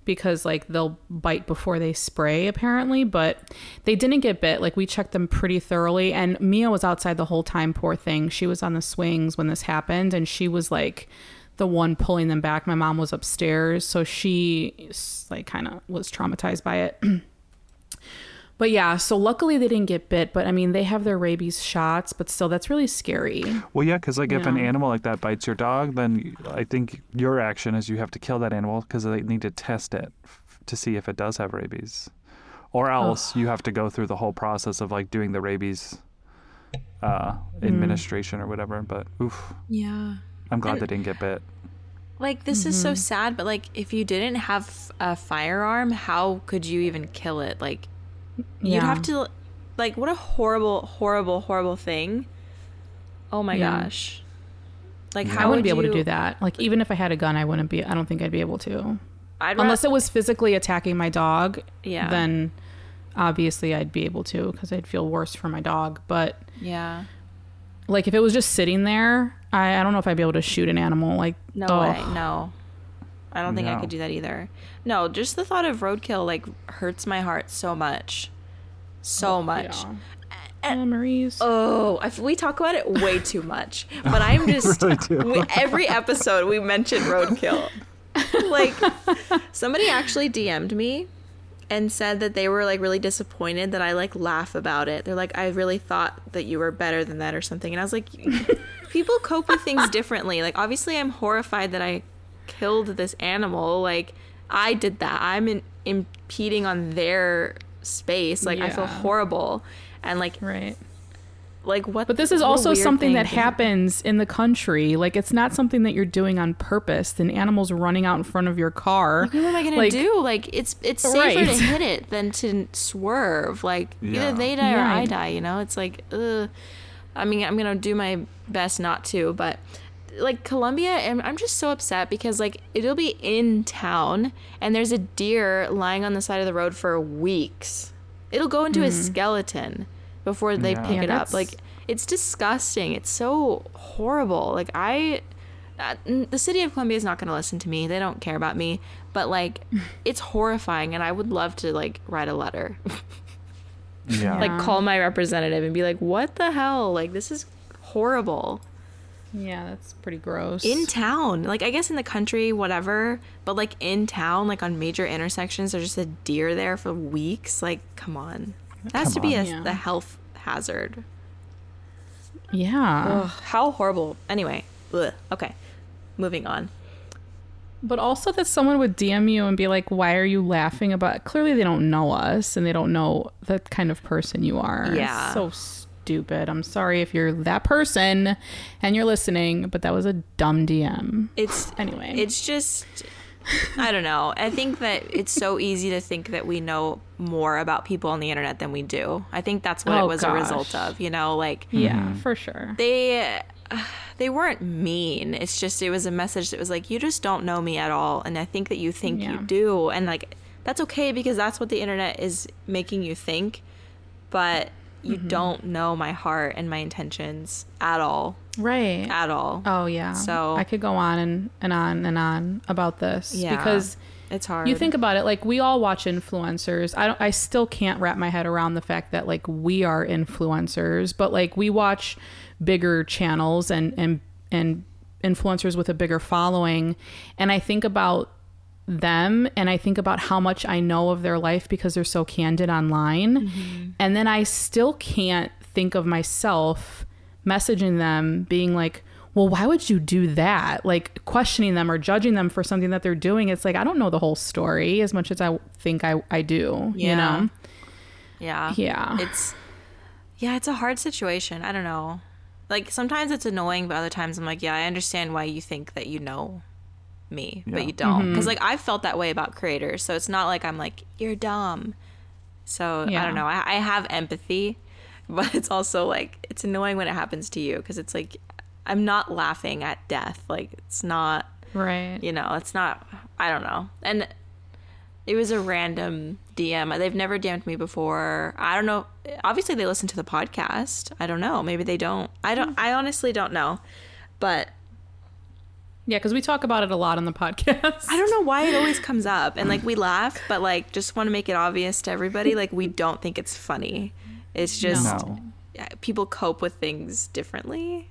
because like they'll bite before they spray apparently, but they didn't get bit. Like we checked them pretty thoroughly and Mia was outside the whole time, poor thing. She was on the swings when this happened and she was like the one pulling them back. My mom was upstairs, so she like kind of was traumatized by it. <clears throat> But yeah, so luckily they didn't get bit. But I mean, they have their rabies shots, but still, that's really scary. Well, yeah, because like if an animal like that bites your dog, then I think your action is you have to kill that animal because they need to test it to see if it does have rabies, or else you have to go through the whole process of like doing the rabies uh, Mm. administration or whatever. But oof, Yeah. I'm glad And- they didn't get bit. Like this is so sad, but like if you didn't have a firearm, how could you even kill it? Like you'd have to like what a horrible, horrible, horrible thing. Oh my Yeah. gosh. Like how I wouldn't would be able to do that. Like even if I had a gun, I wouldn't be. I don't think I'd be able to, I'd ra- unless it was physically attacking my dog. Yeah. Then obviously I'd be able to because I'd feel worse for my dog. But Yeah. like if it was just sitting there, I, I don't know if I'd be able to shoot an animal. Like No oh, way. No. I don't think I could do that either. No, just the thought of roadkill like hurts my heart so much. So much. Yeah. Memories. Oh, I, we talk about it way too much. But I'm <laughs> just really we, every episode we mention roadkill. <laughs> like somebody actually DM'd me and said that they were like really disappointed that I like laugh about it. They're like, I really thought that you were better than that or something. And I was like, people cope with things <laughs> differently. Like obviously, I'm horrified that I killed this animal. Like I did that. I'm in, impeding on their space. Like I feel horrible. And like Right. like what But this is also something that happens in the country. Like it's not something that you're doing on purpose. Then animals running out in front of your car. What am I gonna Like, do? Like it's it's safer Right. to hit it than to swerve. Like Yeah. either they die or Yeah. I die. You know, it's like, ugh. I mean, I'm gonna do my best not to, but like Columbia, I'm, I'm just so upset because like it'll be in town and there's a deer lying on the side of the road for weeks. It'll go into a skeleton before they Yeah. pick Yeah, it up. Like it's disgusting. It's so horrible. Like I uh, the city of Columbia is not going to listen to me. They don't care about me. But like, <laughs> it's horrifying, and I would love to like write a letter, Yeah. like call my representative and be like, "What the hell? Like, this is horrible." Yeah, that's pretty gross. In town, like I guess in the country, whatever. But like in town, like on major intersections, there's just a deer there for weeks. Like, come on, that has Come to be a. Yeah. the health hazard. yeah. Ugh, how horrible. Anyway, ugh. okay, moving on. But also that someone would DM you and be like, "Why are you laughing about?" Clearly, they don't know us and they don't know the kind of person you are. It's Yeah. so stupid. I'm sorry if you're that person and you're listening, but that was a dumb DM. It's Anyway. It's just I don't know. I think that it's so easy to think that we know more about people on the internet than we do. I think that's what it Oh, was a result of, you know, like Yeah, mm-hmm. for sure. they <sighs> they weren't mean. It's just it was a message that was like you just don't know me at all and I think that you think Yeah. you do and like that's okay because that's what the internet is making you think, but you Mm-hmm. don't know my heart and my intentions at all. Right. At all. Oh yeah. So- I could go on and, and on and on about this Yeah. because It's hard. you think about it like we all watch influencers. I don't I still can't wrap my head around the fact that like we are influencers, but like we watch bigger channels and and and influencers with a bigger following and I think about them and I think about how much I know of their life because they're so candid online. Mm-hmm. And then I still can't think of myself messaging them being like, well, why would you do that? Like questioning them or judging them for something that they're doing. It's like, I don't know the whole story as much as I think I, I do, you Yeah. know? Yeah. Yeah. It's Yeah, it's a hard situation. I don't know. Like sometimes it's annoying, but other times I'm like, yeah, I understand why you think that you know me, Yeah. but you don't. Because mm-hmm. like I've felt that way about creators, so it's not like I'm like you're dumb. So I don't know. I, I have empathy, <laughs> but it's also like it's annoying when it happens to you because it's like I'm not laughing at death. Like it's not Right. you know, it's not. I don't know. And it was a random DM. They've never DM'd me before. I don't know. Obviously, they listen to the podcast. I don't know. Maybe they don't. I don't. I honestly don't know. But Yeah, because we talk about it a lot on the podcast. I don't know why it always <laughs> comes up. And like we laugh, but like just want to make it obvious to everybody. Like we don't think it's funny. It's just No. yeah, people cope with things differently.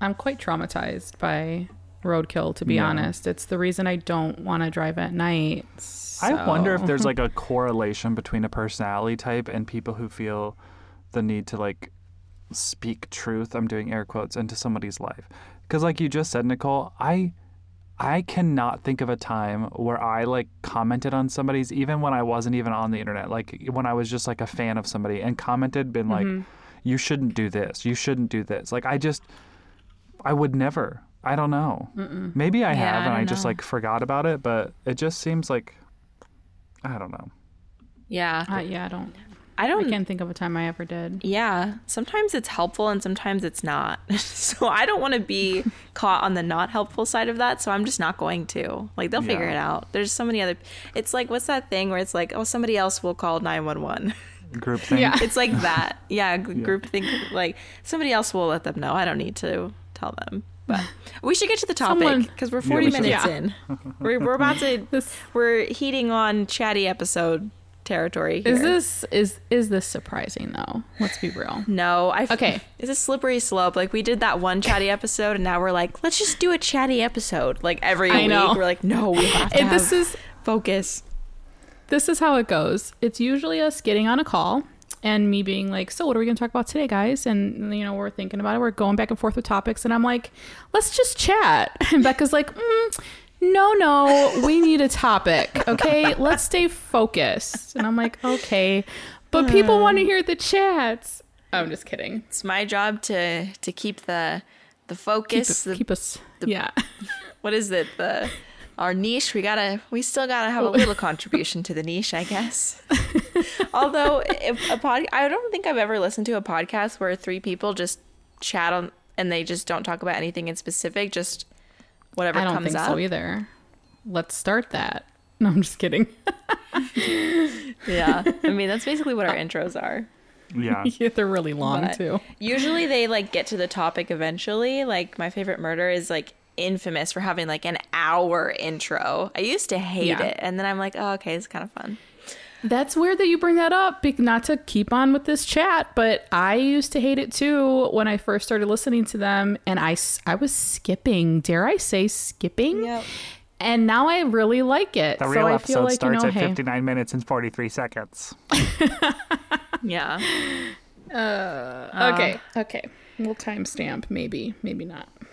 I'm quite traumatized by roadkill, to be Yeah. honest. It's the reason I don't want to drive at night. I wonder if there's like a correlation between a personality type and people who feel the need to like speak truth. I'm doing air quotes into somebody's life. Because like you just said, Nicole, I I cannot think of a time where I like commented on somebody's even when I wasn't even on the internet. Like when I was just like a fan of somebody and commented, been like, you shouldn't do this, you shouldn't do this. Like I just I would never. I don't know. Maybe I Yeah, have and I don't just know. like forgot about it, but it just seems like I don't know. Yeah. Uh, yeah, I don't. I I don't I can't think of a time I ever did. Yeah, sometimes it's helpful and sometimes it's not. <laughs> so I don't want to be caught on the not helpful side of that, so I'm just not going to. Like they'll figure it out. There's so many other It's like what's that thing where it's like, "Oh, somebody else will call 911." <laughs> Group thing. Yeah. it's like that. Yeah, g- group thing like somebody else will let them know. I don't need to tell them. But <laughs> we should get to the topic because we're 40 we minutes Yeah. in. We're, we're about to we're heating on chatty episode territory here. Is this is is this surprising though? Let's be real. <sighs> No, I Okay. <laughs> It's a slippery slope. Like we did that one chatty <coughs> episode, and now we're like, let's just do a chatty episode. Like every I week, know. we're like, no, we have to And this is focus. this is how it goes. It's usually us getting on a call and me being like, "So, what are we going to talk about today, guys?" And you know, we're thinking about it. We're going back and forth with topics, and I'm like, "Let's just chat." <laughs> And Becca's like, mm, "No, no, we need a topic. Okay, let's stay focused." And I'm like, "Okay, but people hmm. want to hear the chats." I'm just kidding. It's my job to to keep the the Keep, focus. it- the, keep us, yeah. <laughs> what is it? The our niche. We gotta. We still gotta have a little <laughs> contribution to the niche, I guess. Although if a pod, I don't think I've ever listened to a podcast where three people just chat on and they just don't talk about anything in specific. Just whatever I don't think up. so either. Let's start that. <laughs> No, I'm just kidding. <laughs> Yeah, I mean that's basically what our <laughs> intros are. Yeah. yeah, they're really long But too. Usually they like get to the topic eventually. Like my favorite murder is like infamous for having like an hour intro. I used to hate Yeah. it, and then I'm like, oh, okay, it's kind of fun. That's weird that you bring that up. Not to keep on with this chat, but I used to hate it too when I first started listening to them, and I I was skipping. Dare I say skipping? Yep. And now I really like it. The so real I episode feel like starts you know, at hey, 59 minutes and 43 seconds. <laughs> Yeah. Uh, uh, okay, okay, we'll timestamp. Maybe, maybe not.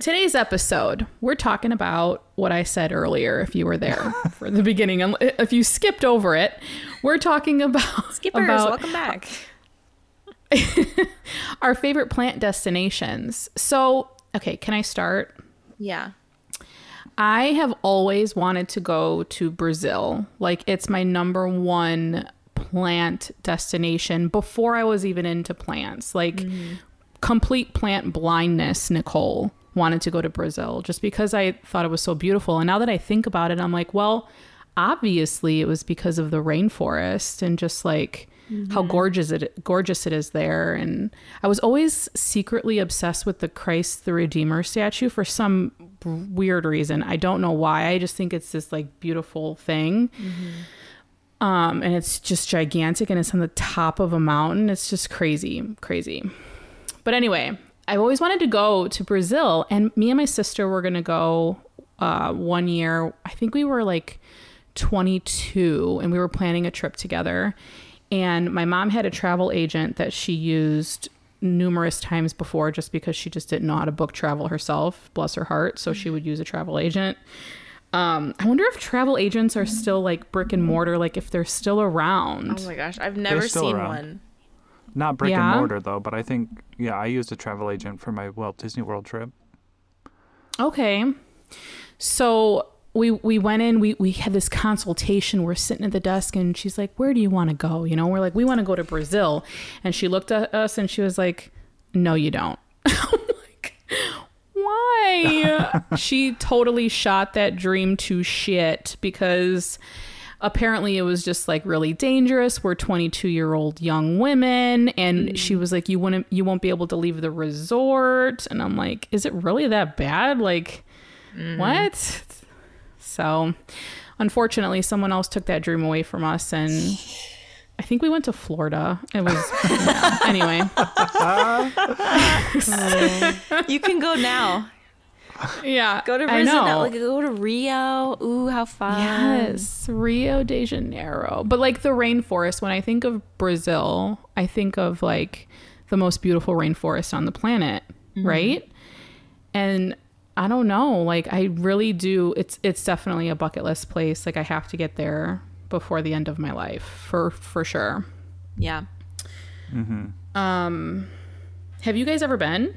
Today's episode, we're talking about what I said earlier. If you were there <laughs> for the beginning, um, and if you skipped over it, we're talking about Skippers, about welcome back. <laughs> our favorite plant destinations. So, okay, can I start? Yeah. I have always wanted to go to Brazil. Like it's my number one plant destination before I was even into plants. Like mm-hmm. Complete plant blindness, Nicole wanted to go to Brazil just because I thought it was so beautiful. And now that I think about it, I'm like, well, obviously it was because of the rainforest and just like how gorgeous it gorgeous it is there and I was always secretly obsessed with the Christ the Redeemer statue for some weird reason. I don't know why. I just think it's this like beautiful thing. Um and it's just gigantic and it's on the top of a mountain. It's just crazy, crazy. But anyway, I've always wanted to go to Brazil, and me and my sister were gonna go uh, one year. I think we were like 22, and we were planning a trip together. And my mom had a travel agent that she used numerous times before, just because she just didn't know how to book travel herself. Bless her heart. So she would use a travel agent. Um, I wonder if travel agents are still like brick and mortar, like if they're still around. Oh my gosh, I've never seen around. one. Not brick Yeah? and mortar though, but I think yeah, I used a travel agent for my Walt Disney World trip. Okay. So we we went in, we we had this consultation. We're sitting at the desk and she's like, Where do you want to go? You know, we're like, We want to go to Brazil. And she looked at us and she was like, No, you don't. <laughs> I'm like, Why? <laughs> she totally shot that dream to shit because apparently it was just like really dangerous. We're 22 year old young women. And hmm. she was like you wouldn't you won't be able to leave the resort. And i'm like is it really that bad? Like mm-hmm. what? So unfortunately someone else took that dream away from us. And i think we went to florida. It was <laughs> anyway. <laughs> <laughs> You can go now. Yeah Go to I Brazil. know. Like, go to Rio. Ooh, how fun. Yes, Rio de Janeiro. But like the rainforest, when I think of Brazil, I think of like the most beautiful rainforest on the planet, right? And I don't know, like I really do it's it's definitely a bucket list place. Like I have to get there before the end of my life for for sure. Yeah. Um, have you guys ever been?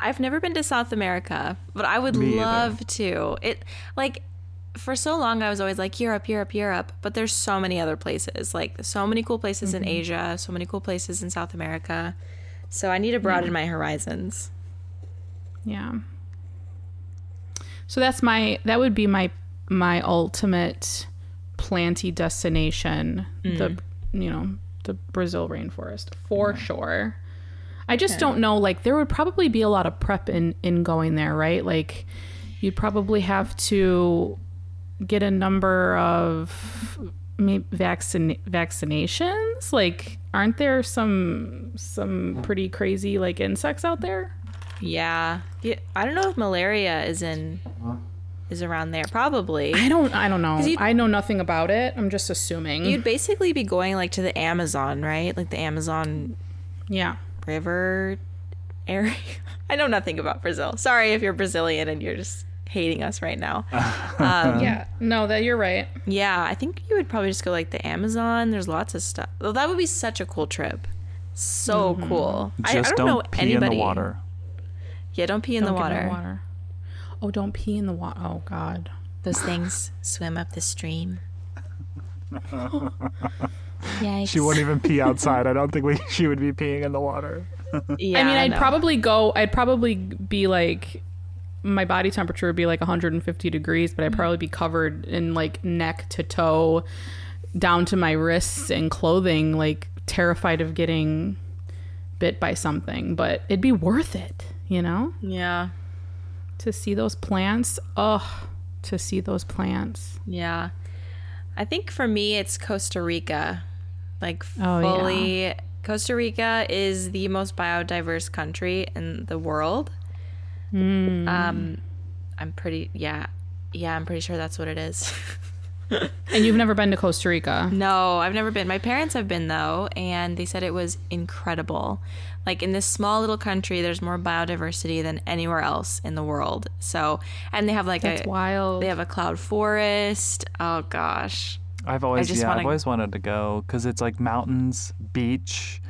I've never been to South America, but I would Me either. love to. It like for so long I was always like Europe, Europe, Europe, but there's so many other places. Like so many cool places in mm-hmm. Asia, so many cool places in South America. So I need to broaden my horizons. Yeah. So that's my that would be my my ultimate planty destination. The mm. you know, the Brazil rainforest for sure. I just don't know like there would probably be a lot of prep in in going there, right? Like you'd probably have to get a number of maybe vaccine vaccinations. Like aren't there some some pretty crazy like insects out there? Yeah. yeah. I don't know if malaria is in is around there. Probably. I don't I don't know. I know nothing about it. I'm just assuming. You'd basically be going like to the Amazon, right? Like the Amazon yeah. River area. <laughs> I know nothing about Brazil. Sorry if you're Brazilian and you're just hating us right now. <laughs> Um, Yeah. No, that you're right. Yeah, I think you would probably just go like the Amazon. There's lots of stuff. Well, that would be such a cool trip. So cool. I, I Just don't, don't, know pee anybody. in the water. Yeah, don't pee in Don't the get no water. water. Oh, don't pee in the water. Oh God. Those things swim up the stream. <laughs> Yikes. She wouldn't even pee outside. I don't think we, she would be peeing in the water. Yeah, <laughs> I mean, I'd no. probably go. I'd probably be like, my body temperature would be like 150 degrees, but I'd mm-hmm. probably be covered in like neck to toe, down to my wrists and clothing, like terrified of getting bit by something. But it'd be worth it, you know, Yeah, to see those plants. Oh, to see those plants. yeah. I think for me, it's Costa Rica. Like Oh, yeah. fully, Costa Rica is the most biodiverse country in the world. Hmm. Um, I'm pretty yeah, yeah. I'm pretty sure that's what it is. <laughs> And you've never been to Costa Rica? No, I've never been. My parents have been though, and they said it was incredible. Like in this small little country, there's more biodiversity than anywhere else in the world. So, and they have like That's a wild. they have a cloud forest. Oh gosh, I've always yeah, wanna- I've always wanted to go because it's like mountains, beach,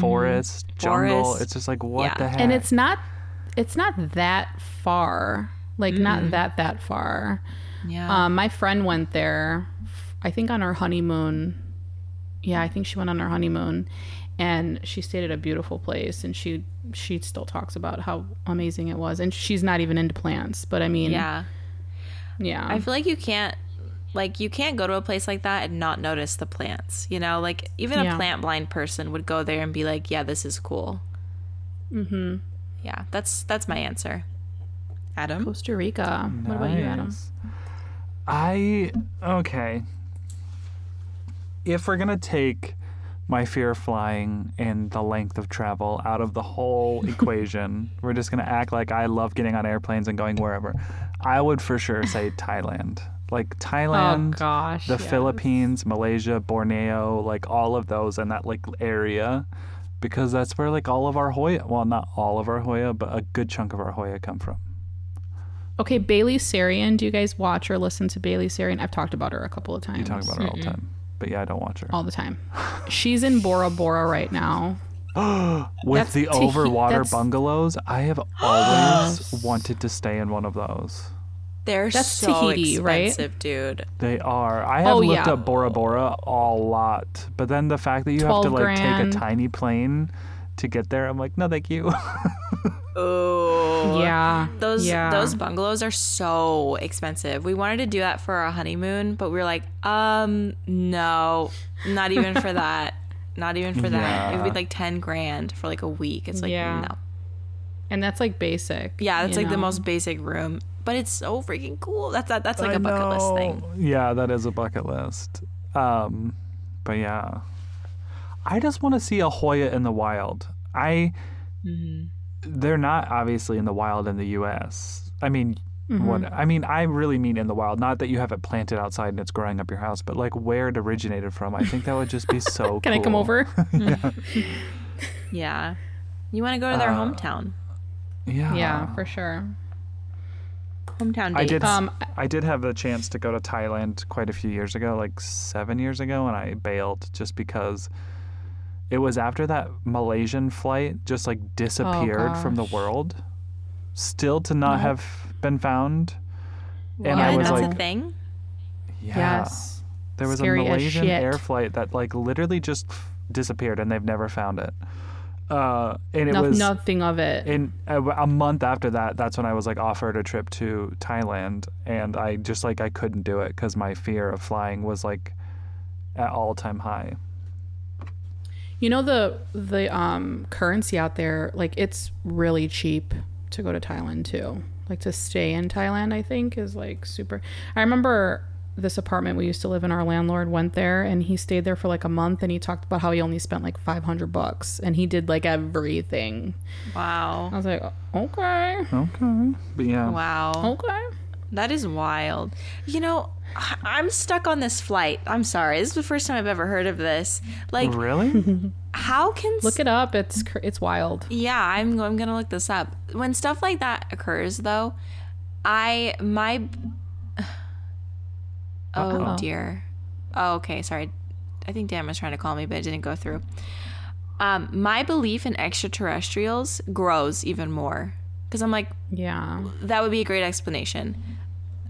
forest, jungle. Mm-hmm. Forest. It's just like what Yeah. the heck? and it's not it's not that far like not that that far yeah, um my friend went there i think on her honeymoon yeah, I think she went on her honeymoon and she stayed at a beautiful place and she she still talks about how amazing it was and she's not even into plants, but I mean, Yeah. yeah. I feel like you can't like you can't go to a place like that and not notice the plants. You know, like even a plant blind person would go there and be like, "Yeah, this is cool." Mhm. Yeah, that's that's my answer. Adam. Costa Rica. What about you, Adam? I okay. If we're gonna take my fear of flying and the length of travel out of the whole <laughs> equation, we're just gonna act like I love getting on airplanes and going wherever. I would for sure say Thailand. Like oh, Thailand, oh gosh. the yes. Philippines, Malaysia, Borneo, like all of those and that like area, because that's where like all of our Hoya, well, not all of our Hoya, but a good chunk of our Hoya come from. Okay, Bailey Sarian. Do you guys watch or listen to Bailey Sarian? I've talked about her a couple of times. You talk about her all the time, but yeah, I don't watch her. all the time. <laughs> She's in Bora Bora right now. <gasps> With That's the overwater that's- bungalows, I have always <gasps> wanted to stay in one of those. They're That's so Tahiti, right? expensive, dude. They are. I have Oh, looked yeah. up Bora Bora a lot, but then the fact that you have to like grand. take a tiny plane to get there, I'm like, no, thank you. <laughs> Oh. yeah. Those yeah. those bungalows are so expensive. We wanted to do that for our honeymoon, but we were like, um, no, not even for <laughs> that. Not even for that. It would be like ten grand for like a week. It's like Yeah. no. and that's like basic. Yeah, that's you like the most basic room, but it's so freaking cool. That's that, that's like a bucket list thing. Yeah, that is a bucket list. Um, but yeah, I just want to see a Hoya in the wild. I, Mm-hmm. they're not obviously in the wild in the U.S. I mean, Mm-hmm. what I mean, I really mean in the wild. Not that you have it planted outside and it's growing up your house, but like where it originated from. I think that would just be so. Cool. <laughs> Can I come cool. over? <laughs> <laughs> Yeah, you want to go to their Uh, hometown. Yeah. yeah, for sure. Hometown date. I did. Um, I did have the chance to go to Thailand quite a few years ago, like seven years ago, and I bailed just because it was after that Malaysian flight just like disappeared from the world, still to not have been found. And yeah, I was that's like, a thing. yeah, Yes. there was Scary a Malaysian air flight that like literally just disappeared, and they've never found it. Uh, and it No- was nothing of it. in a, a month after that that's when i was like offered a trip to thailand and i just like i couldn't do it because my fear of flying was like at all time high You know the the um currency out there, like it's really cheap to go to Thailand too. Like to stay in Thailand, I think is like super. I remember this apartment we used to live in. Our landlord went there and he stayed there for like a month, and he talked about how he only spent like five hundred bucks, and he did like everything. Wow. I was like, okay, okay but yeah Wow. okay. That is wild. You know, I- I'm stuck on this flight. I'm sorry. This is the first time I've ever heard of this. Like, really <laughs> how can Look it up. It's cr- it's wild. Yeah, I'm I'm gonna look this up. When stuff like that occurs, though, I my oh Uh-oh. dear. Oh, okay. Sorry. I think Dan was trying to call me, but it didn't go through. Um, my belief in extraterrestrials grows even more because I'm like, Yeah. that would be a great explanation.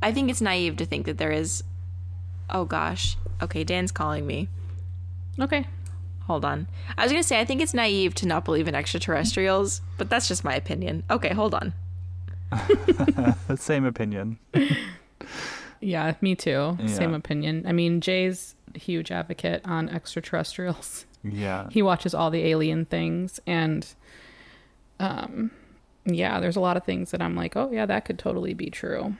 I think it's naive to think that there is. Oh gosh. Okay, Dan's calling me. Okay. Hold on. I was going to say, I think it's naive to not believe in extraterrestrials, but that's just my opinion. Okay, hold on. The <laughs> same opinion <laughs> Yeah, me too. Same opinion. I mean, Jay's a huge advocate on extraterrestrials. yeah he watches all the alien things and um yeah there's a lot of things that i'm like oh yeah that could totally be true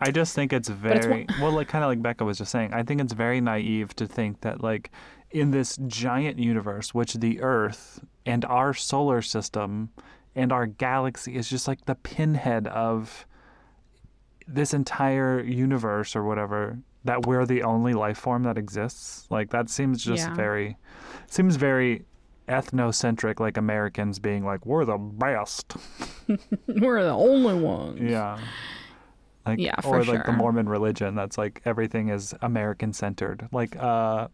I just think it's it's very well, like kind of like Becca was just saying. I think it's very naive to think that like in this giant universe, which the Earth and our solar system and our galaxy is just like the pinhead of this entire universe or whatever, that we're the only life form that exists. Like that seems just Yeah. very seems very ethnocentric, like Americans being like, we're the best. <laughs> we're the only ones Yeah. Like, Yeah, for or like the. Mormon religion that's like everything is American centered. Like uh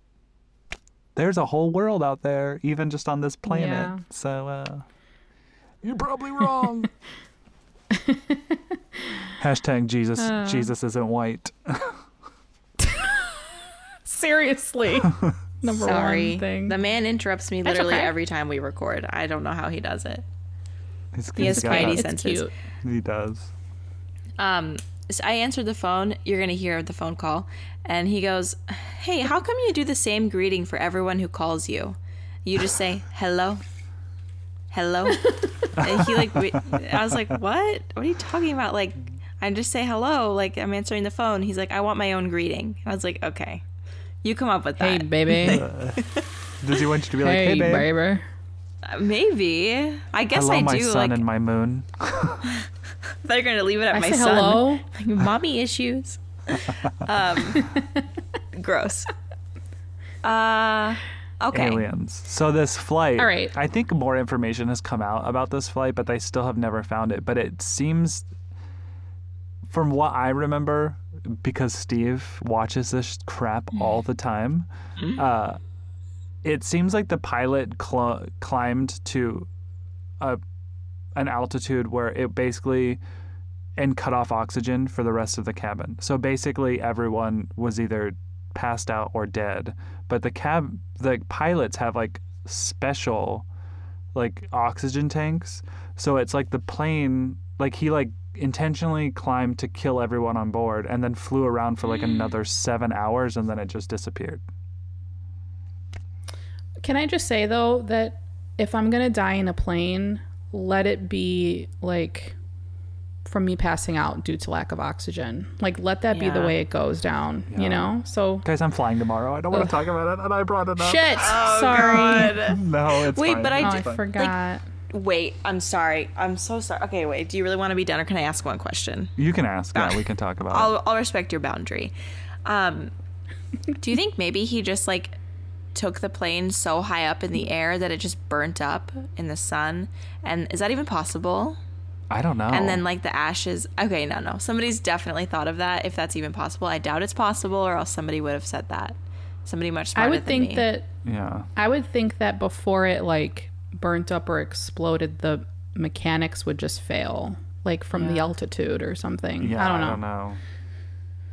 there's a whole world out there even just on this planet. Yeah. So uh you're probably wrong. <laughs> Hashtag Jesus Uh. Jesus isn't white. <laughs> seriously <laughs> number Sorry. one thing. The man interrupts me That's literally okay. every time we record. I don't know how he does it. He's, He has he's got spidey it's senses. cute. He does. Um, so I answered the phone. You're gonna hear the phone call, and he goes, "Hey, how come you do the same greeting for everyone who calls you? You just say <laughs> hello, hello." and he like, we- I was like, "What? What are you talking about?" Like, I just say hello. Like I'm answering the phone. He's like, "I want my own greeting." I was like, "Okay, you come up with Hey, that." baby. <laughs> Does he want you to be like, hey, hey, babe? baby. Uh, Maybe. I guess Hello, I my do. sun Like and my moon. <laughs> <laughs> they're gonna leave it at I my say son. hello. Like, mommy issues. um, gross. Uh, okay. aliens. So this flight, All right. I think more information has come out about this flight, but they still have never found it. But it seems, from what I remember, because Steve watches this crap all the time, uh, it seems like the pilot cl- climbed to a an altitude where it basically and cut off oxygen for the rest of the cabin. So basically, everyone was either passed out or dead. But the cab, the pilots have like special, like oxygen tanks. So it's like the plane, like he like intentionally climbed to kill everyone on board, and then flew around for like mm. another seven hours, and then it just disappeared. Can I just say though that if I'm gonna die in a plane, let it be like from me passing out due to lack of oxygen. Like let that be the way it goes down. Yeah. You know. So Guys, I'm flying tomorrow. I don't want to talk about it, and I brought it up. shit. Oh, Sorry. <laughs> No, it's Wait, fine. but I Oh, d- I It's fine. Forgot. Wait, I'm sorry. I'm so sorry. Okay, wait. Do you really want to be done, or can I ask one question? You can ask. Yeah, we can talk about. I'll I'll respect your boundary. Um, do you think maybe he just like took the plane so high up in the air that it just burnt up in the sun? And is that even possible? I don't know. And then like the ashes. Okay, no, no. Somebody's definitely thought of that. If that's even possible, I doubt it's possible, or else somebody would have said that. Somebody much smarter I would than think me. that yeah. I would think that before it like burnt up or exploded, the mechanics would just fail, like from the altitude or something. Yeah, I don't know.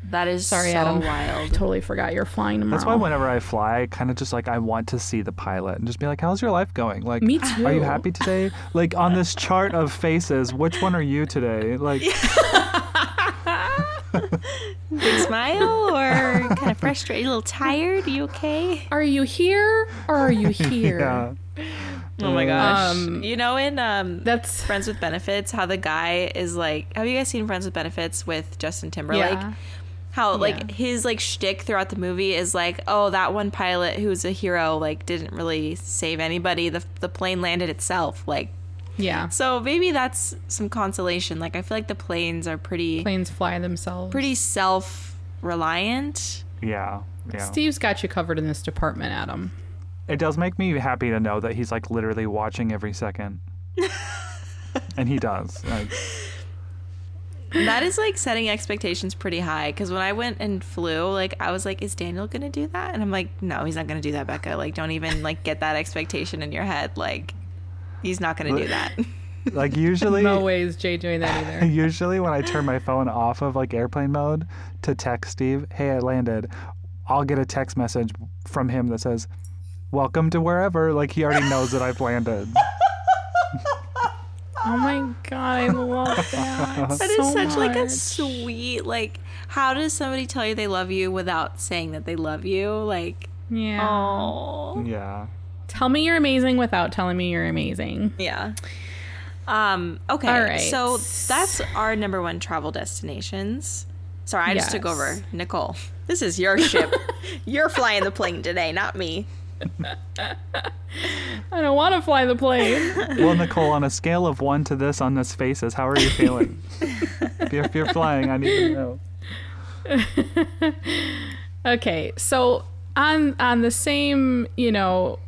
that is Sorry, so Adam. wild. <laughs> Totally forgot you're flying tomorrow. That's why whenever I fly, I kind of just like I want to see the pilot and just be like, "How's your life going? Like, Me too. Are you happy today? Like on this chart of faces, which one are you today? Like, <laughs> Big smile or kind of frustrated, a little tired? you okay? Are you here or are you <laughs> here? yeah, Oh my gosh. Um, you know in um That's Friends with Benefits how the guy is like have you guys seen Friends with Benefits with Justin Timberlake? yeah. How like Yeah. his like shtick throughout the movie is like, oh, that one pilot who's a hero like didn't really save anybody. The the plane landed itself. Like Yeah. so maybe that's some consolation. Like I feel like the planes are pretty Planes fly themselves. pretty self reliant. yeah, yeah. Steve's got you covered in this department, Adam. It does make me happy to know that he's like literally watching every second, <laughs> and he does. Like, That is like setting expectations pretty high because when I went and flew, like I was like, is Daniel gonna do that? And I'm like, no, he's not gonna do that, Becca. Like, don't even like get that expectation in your head. Like, he's not gonna do that. <laughs> like usually, <laughs> No way is Jay doing that either. usually when I turn my phone off of like airplane mode to text Steve, "Hey, I landed," I'll get a text message from him that says, "Welcome to wherever." Like he already knows that I've landed. <laughs> oh my god, I love that. <laughs> That is so such like a sweet like. How does somebody tell you they love you without saying that they love you? Like, Yeah. oh, Yeah. Tell me you're amazing without telling me you're amazing. yeah. Um. Okay. All right. So that's our number one travel destinations. Sorry, I just took over. Nicole, this is your ship. <laughs> You're flying the plane today, not me. I don't want to fly the plane. Well, Nicole, on a scale of one to this on this faces, how are you feeling? if, you're, if you're flying, I need to know. okay, so on on the same, you know,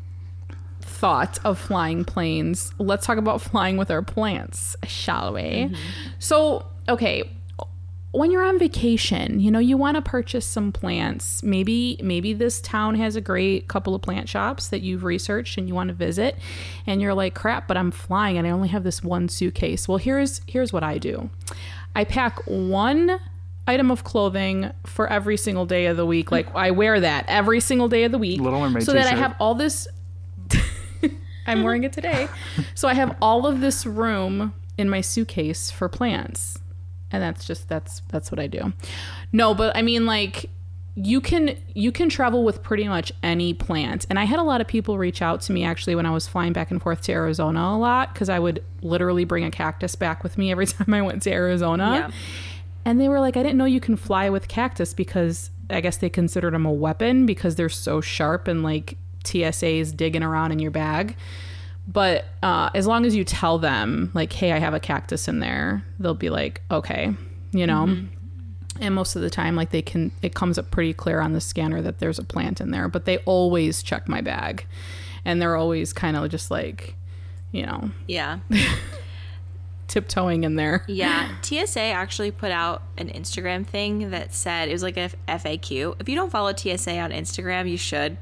thought of flying planes, let's talk about flying with our plants, shall we? Mm-hmm. So, okay, when you're on vacation, you know, you want to purchase some plants. Maybe maybe this town has a great couple of plant shops that you've researched and you want to visit and you're like, "Crap, but I'm flying and I only have this one suitcase." Well, here's here's what I do. I pack one item of clothing for every single day of the week. Like I wear that every single day of the week. Little Mermaid so that I t-shirt. have all this <laughs> I'm wearing it today. <laughs> So I have all of this room in my suitcase for plants. And that's just that's that's what I do. No, but I mean like you can you can travel with pretty much any plant. And I had a lot of people reach out to me actually when I was flying back and forth to Arizona a lot cuz I would literally bring a cactus back with me every <laughs> time I went to Arizona. Yeah. And they were like, I didn't know you can fly with cactus because I guess they considered them a weapon because they're so sharp and like TSA is digging around in your bag. But uh, as long as you tell them, like, hey, I have a cactus in there, they'll be like, okay, you know? And most of the time, like, they can, it comes up pretty clear on the scanner that there's a plant in there, but they always check my bag. And they're always kind of just like, you know, Yeah. <laughs> tiptoeing in there. Yeah, <laughs> TSA actually put out an Instagram thing that said it was like a FAQ. If you don't follow TSA on Instagram, you should.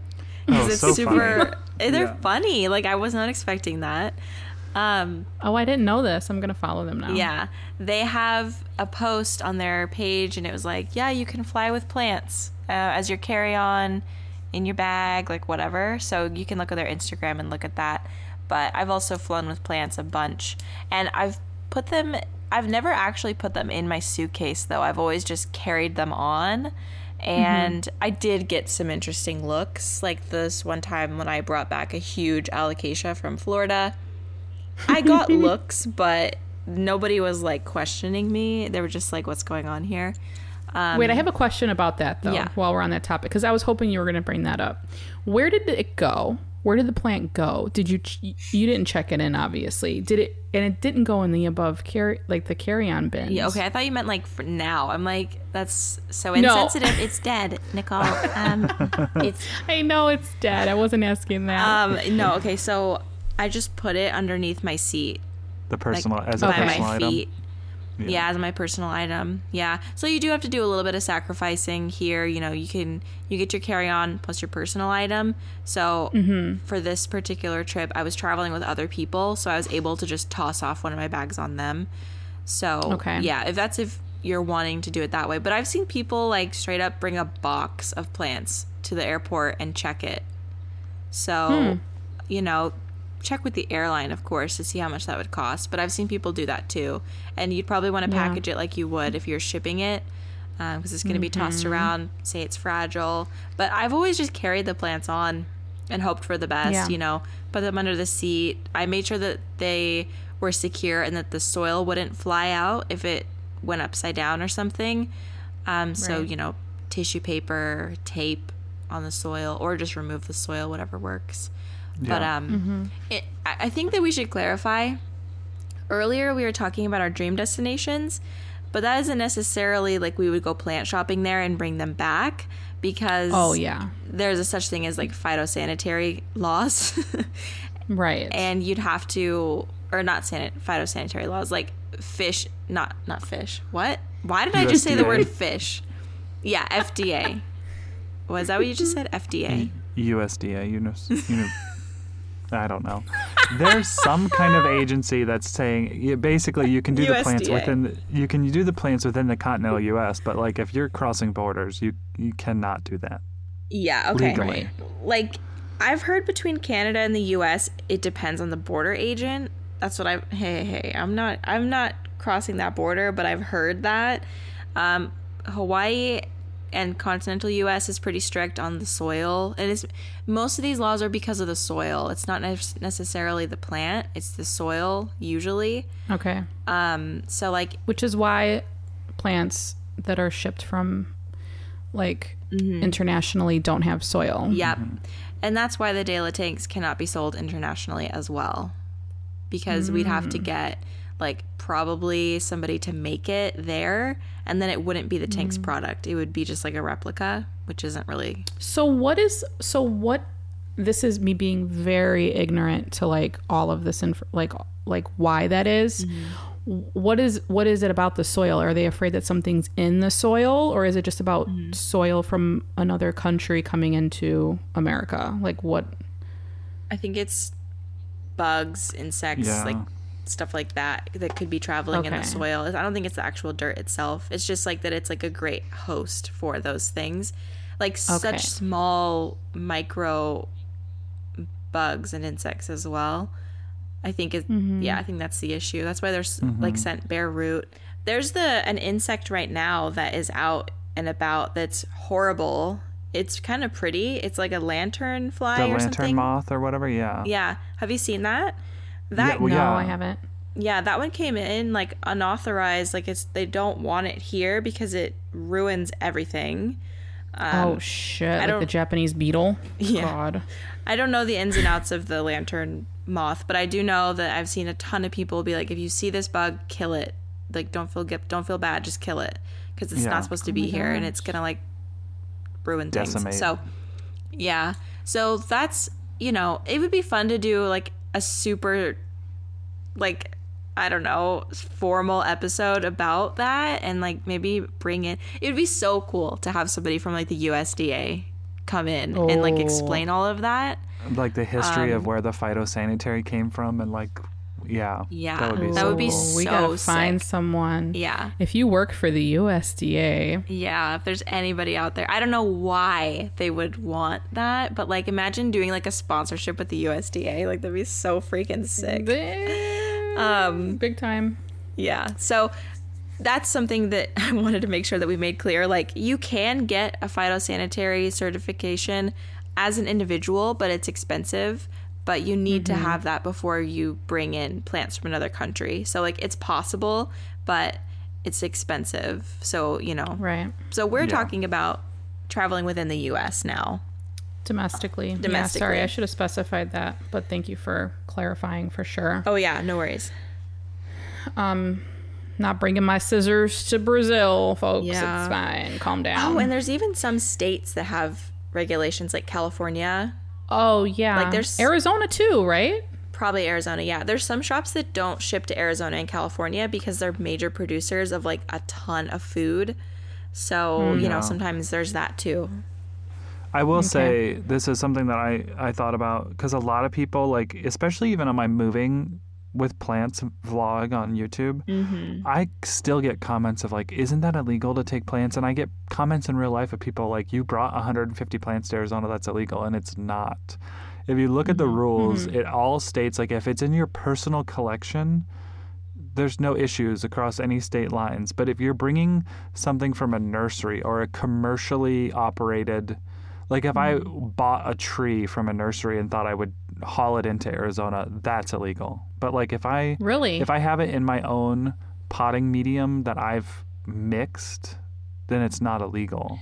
Because Oh, it's so super. funny. <laughs> They're Yeah. funny. Like I was not expecting that. Um, Oh, I didn't know this. I'm going to follow them now. yeah, they have a post on their page, and it was like, yeah, you can fly with plants uh, as your carry-on in your bag, like whatever. So you can look at their Instagram and look at that. But I've also flown with plants a bunch, and I've put them. I've never actually put them in my suitcase though. I've always just carried them on. Mm-hmm. And I did get some interesting looks, like this one time when I brought back a huge alocasia from Florida. I got <laughs> looks, but nobody was like questioning me. They were just like, "What's going on here?" Um, Wait, I have a question about that though. yeah. While we're on that topic, because I was hoping you were going to bring that up. Where did it go? Where did the plant go? Did you ch- you didn't check it in? Obviously, did it? And it didn't go in the above carry like the carry on bin. Yeah, okay. I thought you meant like for now. I'm like, that's so No. insensitive. It's dead, Nicole. Um, <laughs> it's I know it's dead. I wasn't asking that. um no. Okay, so I just put it underneath my seat, The like personal as a by personal my item. feet. Yeah. as my personal item. Yeah. So you do have to do a little bit of sacrificing here. You know, you can you get your carry on plus your personal item. So Mm-hmm. for this particular trip, I was traveling with other people, so I was able to just toss off one of my bags on them. So Okay. yeah, if that's if you're wanting to do it that way. But I've seen people like straight up bring a box of plants to the airport and check it. So, you know, check with the airline, of course, to see how much that would cost. But I've seen people do that too. And you'd probably want to Yeah. package it like you would if you're shipping it because it's going to be tossed around, say it's fragile. But I've always just carried the plants on and hoped for the best, Yeah. you know, put them under the seat. I made sure that they were secure and that the soil wouldn't fly out if it went upside down or something. Um, so, Right. you know, tissue paper, tape on the soil, or just remove the soil, whatever works. But Yeah. um, it, I I think that we should clarify. Earlier, we were talking about our dream destinations, but that isn't necessarily like we would go plant shopping there and bring them back because oh yeah, there's a such thing as like phytosanitary laws, <laughs> right. and you'd have to or not sanit phytosanitary laws like fish not not fish what why did I just say the word fish? Yeah, FDA. Was that what you just said? FDA. USDA, you know, you know, I don't know. There's some kind of <laughs> agency that's saying yeah, basically you can do the plants within the, you can do the plants within the continental U.S., but like if you're crossing borders, you you cannot do that. Yeah, okay. Legally. Like I've heard between Canada and the US, it depends on the border agent. That's what I've hey hey, I'm not I'm not crossing that border, but I've heard that um Hawaii and continental US is pretty strict on the soil. It's most of these laws are because of the soil. It's not ne- necessarily the plant, it's the soil usually. okay. Um so like Which is why plants that are shipped from like internationally don't have soil. Yep. And that's why the De La tanks cannot be sold internationally as well. Because we'd have to get like probably somebody to make it there and then it wouldn't be the tank's mm. product. It would be just like a replica, which isn't really So what is so what this is me being very ignorant to like all of this inf- like like why that is. Mm-hmm. What is what is it about the soil? Are they afraid that something's in the soil or is it just about mm-hmm. soil from another country coming into America? Like what I think it's bugs, insects, Yeah. like stuff like that that could be traveling in the soil. I don't think it's the actual dirt itself. It's just like that it's like a great host for those things. Like Okay. such small micro bugs and insects as well. I think it Mm-hmm. yeah, I think that's the issue. That's why there's like sent bare root. There's the an insect right now that is out and about that's horrible. It's kind of pretty. It's like a lantern fly the or lantern something. moth or whatever. Yeah. Yeah. Have you seen that? That well, no, yeah. I haven't. yeah, that one came in like unauthorized. Like it's they don't want it here because it ruins everything. Um, oh shit! Like the don't- Japanese beetle. Yeah. God. I don't know the ins and outs of the lantern moth, but I do know that I've seen a ton of people be like, if you see this bug, kill it. Like don't feel don't feel bad, just kill it because it's Yeah. not supposed to oh be here and it's gonna like ruin things. Decimate. So yeah, so that's you know it would be fun to do like a super like I don't know formal episode about that and like maybe bring in. It would be so cool to have somebody from like the USDA come in and like Oh. explain all of that. Like the history Um, of where the phytosanitary came from and like, yeah. Yeah, That would be, that so would be cool. we gotta find someone. Yeah. If you work for the USDA, Yeah, if there's anybody out there, I don't know why they would want that, but like imagine doing like a sponsorship with the USDA. Like that'd be so freaking sick. um, big time. Yeah. So that's something that <laughs> I wanted to make sure that we made clear. Like you can get a phytosanitary certification as an individual, but it's expensive. But you need to have that before you bring in plants from another country. So like it's possible, but it's expensive. So, you know. Right. So we're talking about traveling within the US now. Domestically. Yeah, sorry, I should have specified that, but thank you for clarifying for sure. Oh yeah, no worries. Um not bringing my scissors to Brazil, folks. Yeah. It's fine. Calm down. Oh, and there's even some states that have regulations like California, oh, yeah. like, there's- Arizona too, right? probably Arizona. Yeah, there's some shops that don't ship to Arizona and California because they're major producers of like a ton of food. So, hmm. you know, Yeah. sometimes there's that too. I will say this is something that I, I thought about because a lot of people, like, especially even on my moving with plants vlog on YouTube, mm-hmm. I still get comments of, like, isn't that illegal to take plants? And I get comments in real life of people like, you brought 150 plants to Arizona, that's illegal. And it's not. If you look at the mm-hmm. rules, mm-hmm. it all states, like, if it's in your personal collection, there's no issues across any state lines. But if you're bringing something from a nursery or a commercially operated, like if I bought a tree from a nursery and thought I would haul it into Arizona, that's illegal. But like if I Really? if I have it in my own potting medium that I've mixed, then it's not illegal.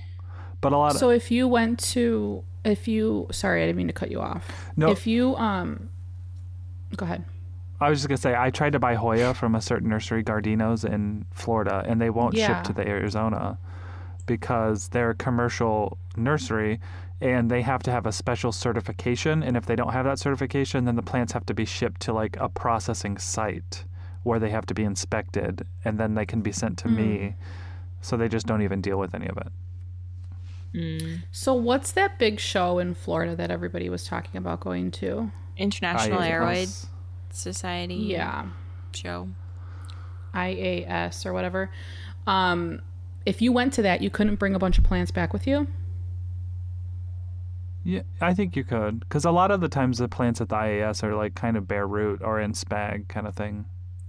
But a lot of So if you went to if you sorry, I didn't mean to cut you off. No. If you um go ahead. I was just gonna say I tried to buy Hoya from a certain nursery, Gardino's in Florida, and they won't Yeah. ship to the Arizona because they're a commercial nursery and they have to have a special certification. And if they don't have that certification, then the plants have to be shipped to like a processing site where they have to be inspected and then they can be sent to me. So they just don't even deal with any of it. So what's that big show in Florida that everybody was talking about going to? International I- Aroid Society Yeah. show. IAS or whatever. Um if you went to that, you couldn't bring a bunch of plants back with you? Yeah, I think you could, because a lot of the times the plants at the IAS are like kind of bare root or in spag kind of thing.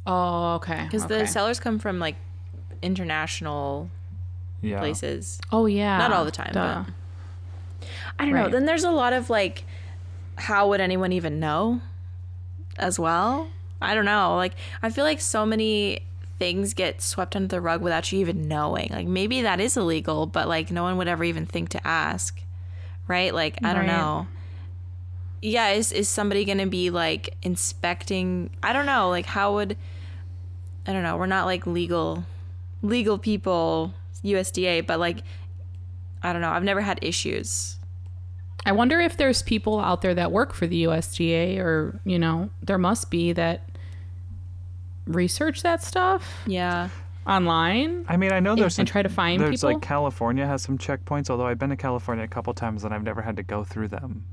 Oh, okay. Because okay. the sellers come from like international Yeah. places. Oh yeah. Not all the time, Duh. but I don't know. Then there's a lot of like, how would anyone even know as well? I don't know. Like, I feel like so many things get swept under the rug without you even knowing. Like, maybe that is illegal, but like, no one would ever even think to ask. Right? Like, I don't Right. know. Yeah, is, is somebody going to be like inspecting? I don't know. Like, how would, I don't know. We're not like legal, legal people, USDA, but like, I don't know. I've never had issues. I wonder if there's people out there that work for the USDA or, you know, there must be that research that stuff Yeah. online. I mean, I know there's and some- try to find there's people? like California has some checkpoints. Although I've been to California a couple times and I've never had to go through them.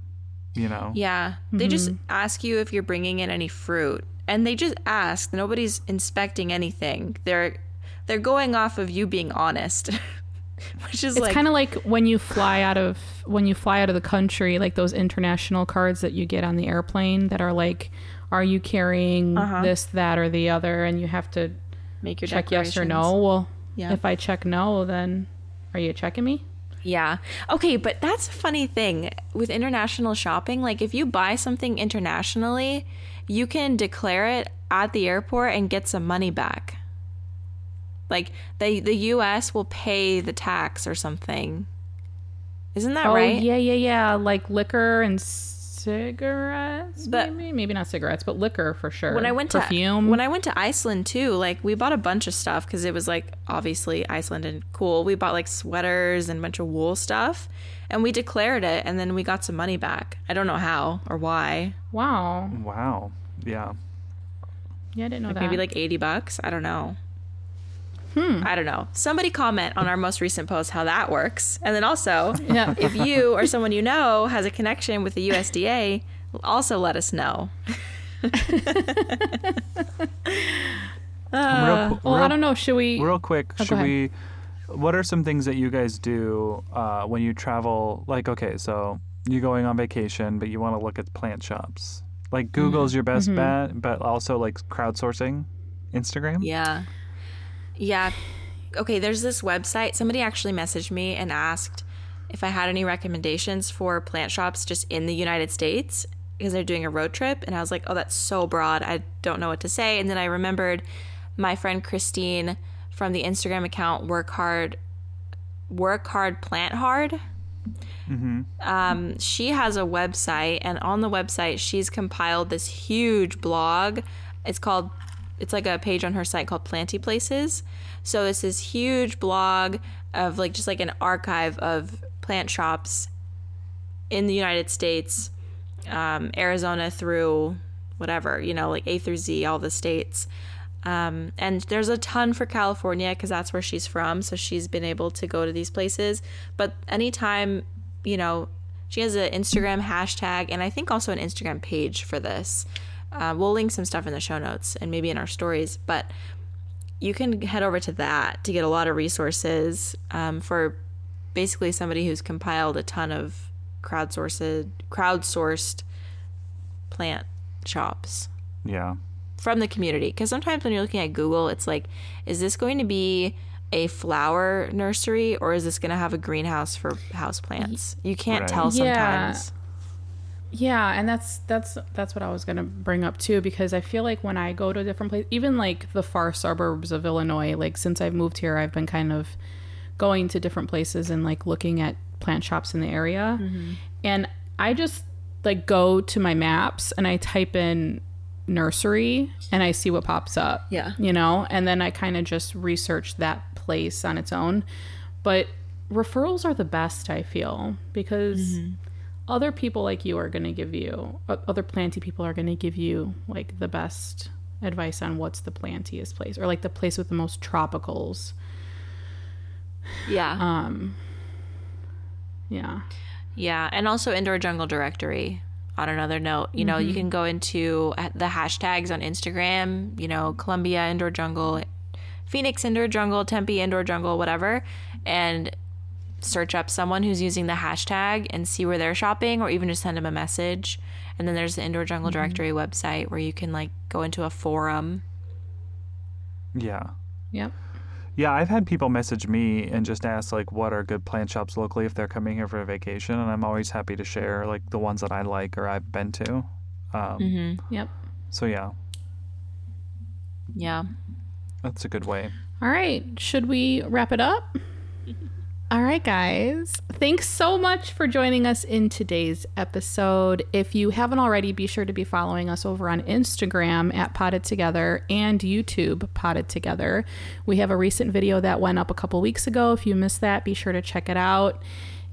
You know. Yeah. They mm-hmm. just ask you if you're bringing in any fruit and they just ask. Nobody's inspecting anything. They're they're going off of you being honest, <laughs> which is It's like kind of like when you fly out of when you fly out of the country, like those international cards that you get on the airplane that are like, "Are you carrying uh-huh. this, that, or the other?" And you have to make your check yes or no. Well, Yeah. if I check no, then are you checking me? Yeah. Okay, but that's a funny thing with international shopping. Like, if you buy something internationally, you can declare it at the airport and get some money back. Like, the the U.S. will pay the tax or something. Isn't that oh right? yeah, yeah, yeah. Like liquor and cigarettes, But- maybe maybe not cigarettes, but liquor for sure. When I went perfume, to when I went to Iceland too, like we bought a bunch of stuff because it was like obviously Iceland and cool. We bought like sweaters and a bunch of wool stuff, and we declared it, and then we got some money back. I don't know how or why. wow, Wow. Yeah. yeah, I didn't know that. maybe like 80 bucks i don't know Hmm. i don't know somebody comment on our most recent post how that works and then also <laughs> yeah. if you or someone you know has a connection with the usda also let us know <laughs> real, uh, qu- well, I don't know. Should we? Real quick, Oh, should we? What are some things that you guys do uh, when you travel? Like, okay, so you're going on vacation, but you want to look at plant shops. Like mm-hmm. Google's your best mm-hmm. bet, but also like crowdsourcing, Instagram. yeah yeah. Okay there's this website. Somebody actually messaged me and asked if i had any recommendations for plant shops just in the united states because they're doing a road trip and i was like oh that's so broad. I don't know what to say. And then i remembered my friend christine from the instagram account work hard work hard plant hard. Um, she has a website and on the website she's compiled this huge blog. It's called it's like a page on her site called planty places so it's this huge blog of like just like an archive of plant shops in the united states um, arizona through whatever you know like a through z all the states um, and there's a ton for California because that's where she's from. So she's been able to go to these places. But anytime, you know, she has an Instagram hashtag and I think also an Instagram page for this. Uh, we'll link some stuff in the show notes and maybe in our stories. But you can head over to that to get a lot of resources um, for basically somebody who's compiled a ton of crowdsourced, crowdsourced plant shops Yeah. from the community because sometimes when you're looking at google it's like is this going to be a flower nursery or is this going to have a greenhouse for house plants you can't Right. tell sometimes Yeah, and that's that's that's what I was gonna bring up too because I feel like when I go to a different place, even like the far suburbs of Illinois, like since I've moved here, I've been kind of going to different places and like looking at plant shops in the area, mm-hmm. and I just like go to my maps and I type in nursery and I see what pops up. Yeah. you know, and then I kind of just research that place on its own, but referrals are the best I feel because mm-hmm. Other people like you are going to give you other planty people are going to give you like the best advice on what's the plantiest place or like the place with the most tropicals. Yeah. Um yeah. Yeah and also indoor jungle directory. On another note you know you can go into the hashtags on instagram you know columbia indoor jungle phoenix indoor jungle tempe indoor jungle whatever and search up someone who's using the hashtag and see where they're shopping or even just send them a message. And then there's the indoor jungle directory website where you can like go into a forum. Yeah. yep. Yeah, I've had people message me and just ask like what are good plant shops locally if they're coming here for a vacation, and I'm always happy to share like the ones that I like or I've been to. Um, yep. So yeah, yeah. That's a good way. all right. Should we wrap it up <laughs> all right guys. Thanks so much for joining us in today's episode. If you haven't already be sure to be following us over on instagram at potted together and youtube potted together. We have a recent video that went up a couple weeks ago. If you missed that be sure to check it out.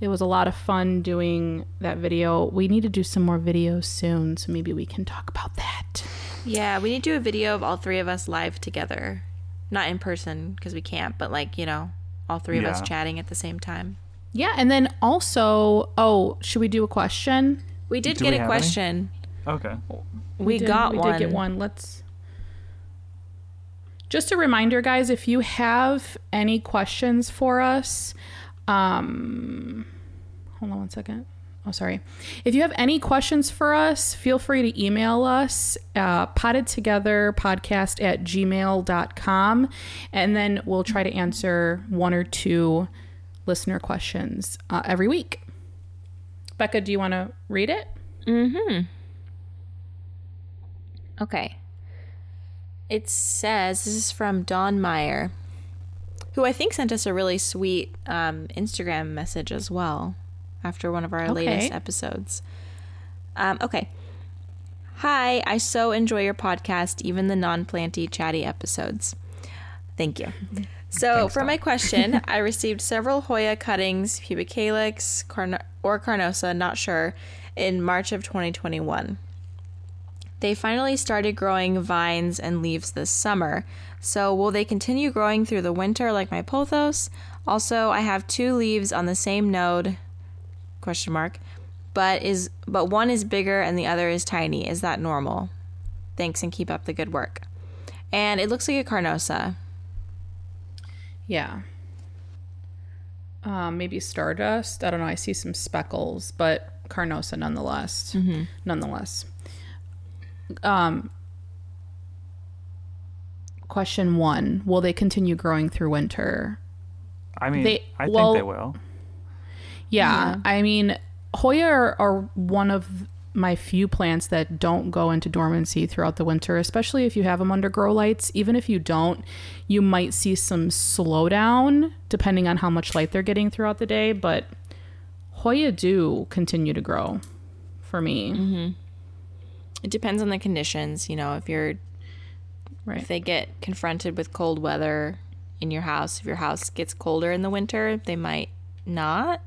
It was a lot of fun doing that video. We need to do some more videos soon so maybe we can talk about that. Yeah we need to do a video of all three of us live together. Not in person because we can't but like you know all three of us chatting at the same time yeah and then also oh should we do a question we did Do get we a have any? question Okay. we, did- got we one did get one let's just a reminder, guys, if you have any questions for us, um, hold on one second. Oh, sorry. If you have any questions for us, feel free to email us, uh, podcast at gmail.com, and then we'll try to answer one or two listener questions uh, every week. Becca, do you want to read it? Mhm. Okay. It says this is from Dawn Meyer, who I think sent us a really sweet um, Instagram message as well after one of our latest episodes. Um, okay. Hi, I so enjoy your podcast, even the non planty chatty episodes. Thank you. <laughs> So, for my question, <laughs> I received several Hoya cuttings, pubicalyx, carno- or carnosa, not sure, in March of 2021. They finally started growing vines and leaves this summer. So, will they continue growing through the winter like my pothos? Also, I have two leaves on the same node question mark, but is but one is bigger and the other is tiny. Is that normal? Thanks and keep up the good work. And it looks like a carnosa. Yeah. Um, maybe stardust. I don't know. I see some speckles, but carnosa nonetheless. Nonetheless. Um, question one: Will they continue growing through winter? I mean, They- I well- think they will. Yeah, I mean, Hoya are, are one of my few plants that don't go into dormancy throughout the winter, especially if you have them under grow lights. Even if you don't, you might see some slowdown depending on how much light they're getting throughout the day. But Hoya do continue to grow for me. Mm-hmm. It depends on the conditions, you know, if you're Right. if they get confronted with cold weather in your house, if your house gets colder in the winter, they might not.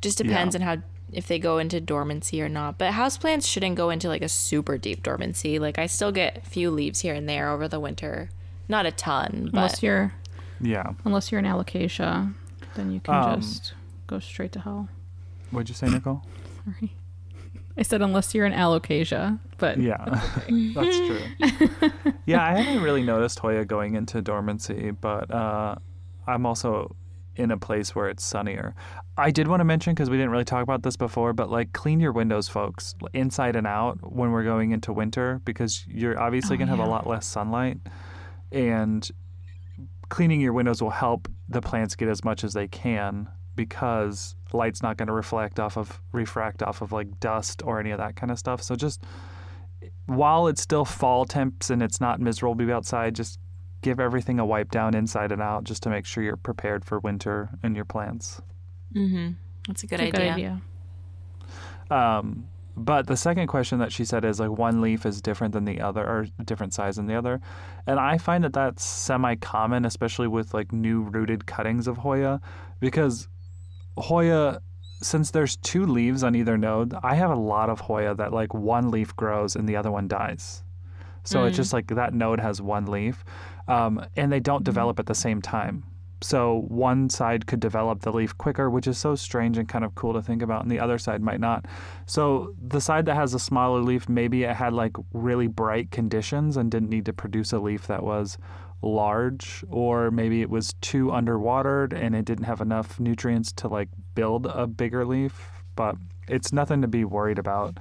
Just depends Yeah. on how if they go into dormancy or not. But houseplants shouldn't go into like a super deep dormancy. Like I still get a few leaves here and there over the winter. Not a ton, unless but you're Yeah. unless you're an alocasia, then you can Um, just go straight to hell. What'd you say, Nicole? <laughs> Sorry. I said unless you're an alocasia, but Yeah, <laughs> that's true. yeah, I haven't really noticed Hoya going into dormancy, but uh, I'm also in a place where it's sunnier. I did want to mention because we didn't really talk about this before, but like clean your windows, folks, inside and out when we're going into winter because you're obviously oh, gonna have a lot less sunlight, and cleaning your windows will help the plants get as much as they can because light's not going to reflect off of refract off of like dust or any of that kind of stuff. So just while it's still fall temps and it's not miserable to be outside, just give everything a wipe down inside and out just to make sure you're prepared for winter and your plants. that's a good, it's a idea. good idea. Um, but the second question that she said is like one leaf is different than the other or different size than the other. And I find that that's semi common, especially with like new rooted cuttings of Hoya, because Hoya, since there's two leaves on either node, I have a lot of Hoya that like one leaf grows and the other one dies. So it's just like that node has one leaf, um, and they don't develop at the same time. So one side could develop the leaf quicker, which is so strange and kind of cool to think about, and the other side might not. So the side that has a smaller leaf, maybe it had like really bright conditions and didn't need to produce a leaf that was large, or maybe it was too underwatered and it didn't have enough nutrients to like build a bigger leaf. But it's nothing to be worried about,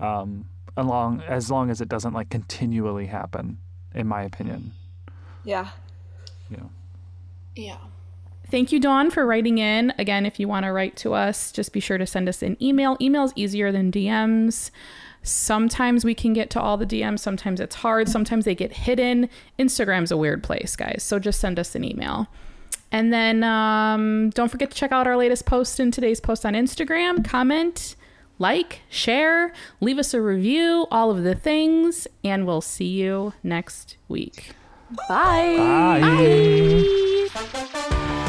um, along as long as it doesn't like continually happen, in my opinion. Yeah. Yeah. Yeah. Thank you, Dawn, for writing in. Again, if you want to write to us, just be sure to send us an email. Email's easier than DMs. Sometimes we can get to all the DMs, sometimes it's hard, sometimes they get hidden. Instagram's a weird place, guys. So just send us an email. And then um, don't forget to check out our latest post in today's post on Instagram. Comment, like, share, leave us a review, all of the things, and we'll see you next week. Bye. Bye. Bye.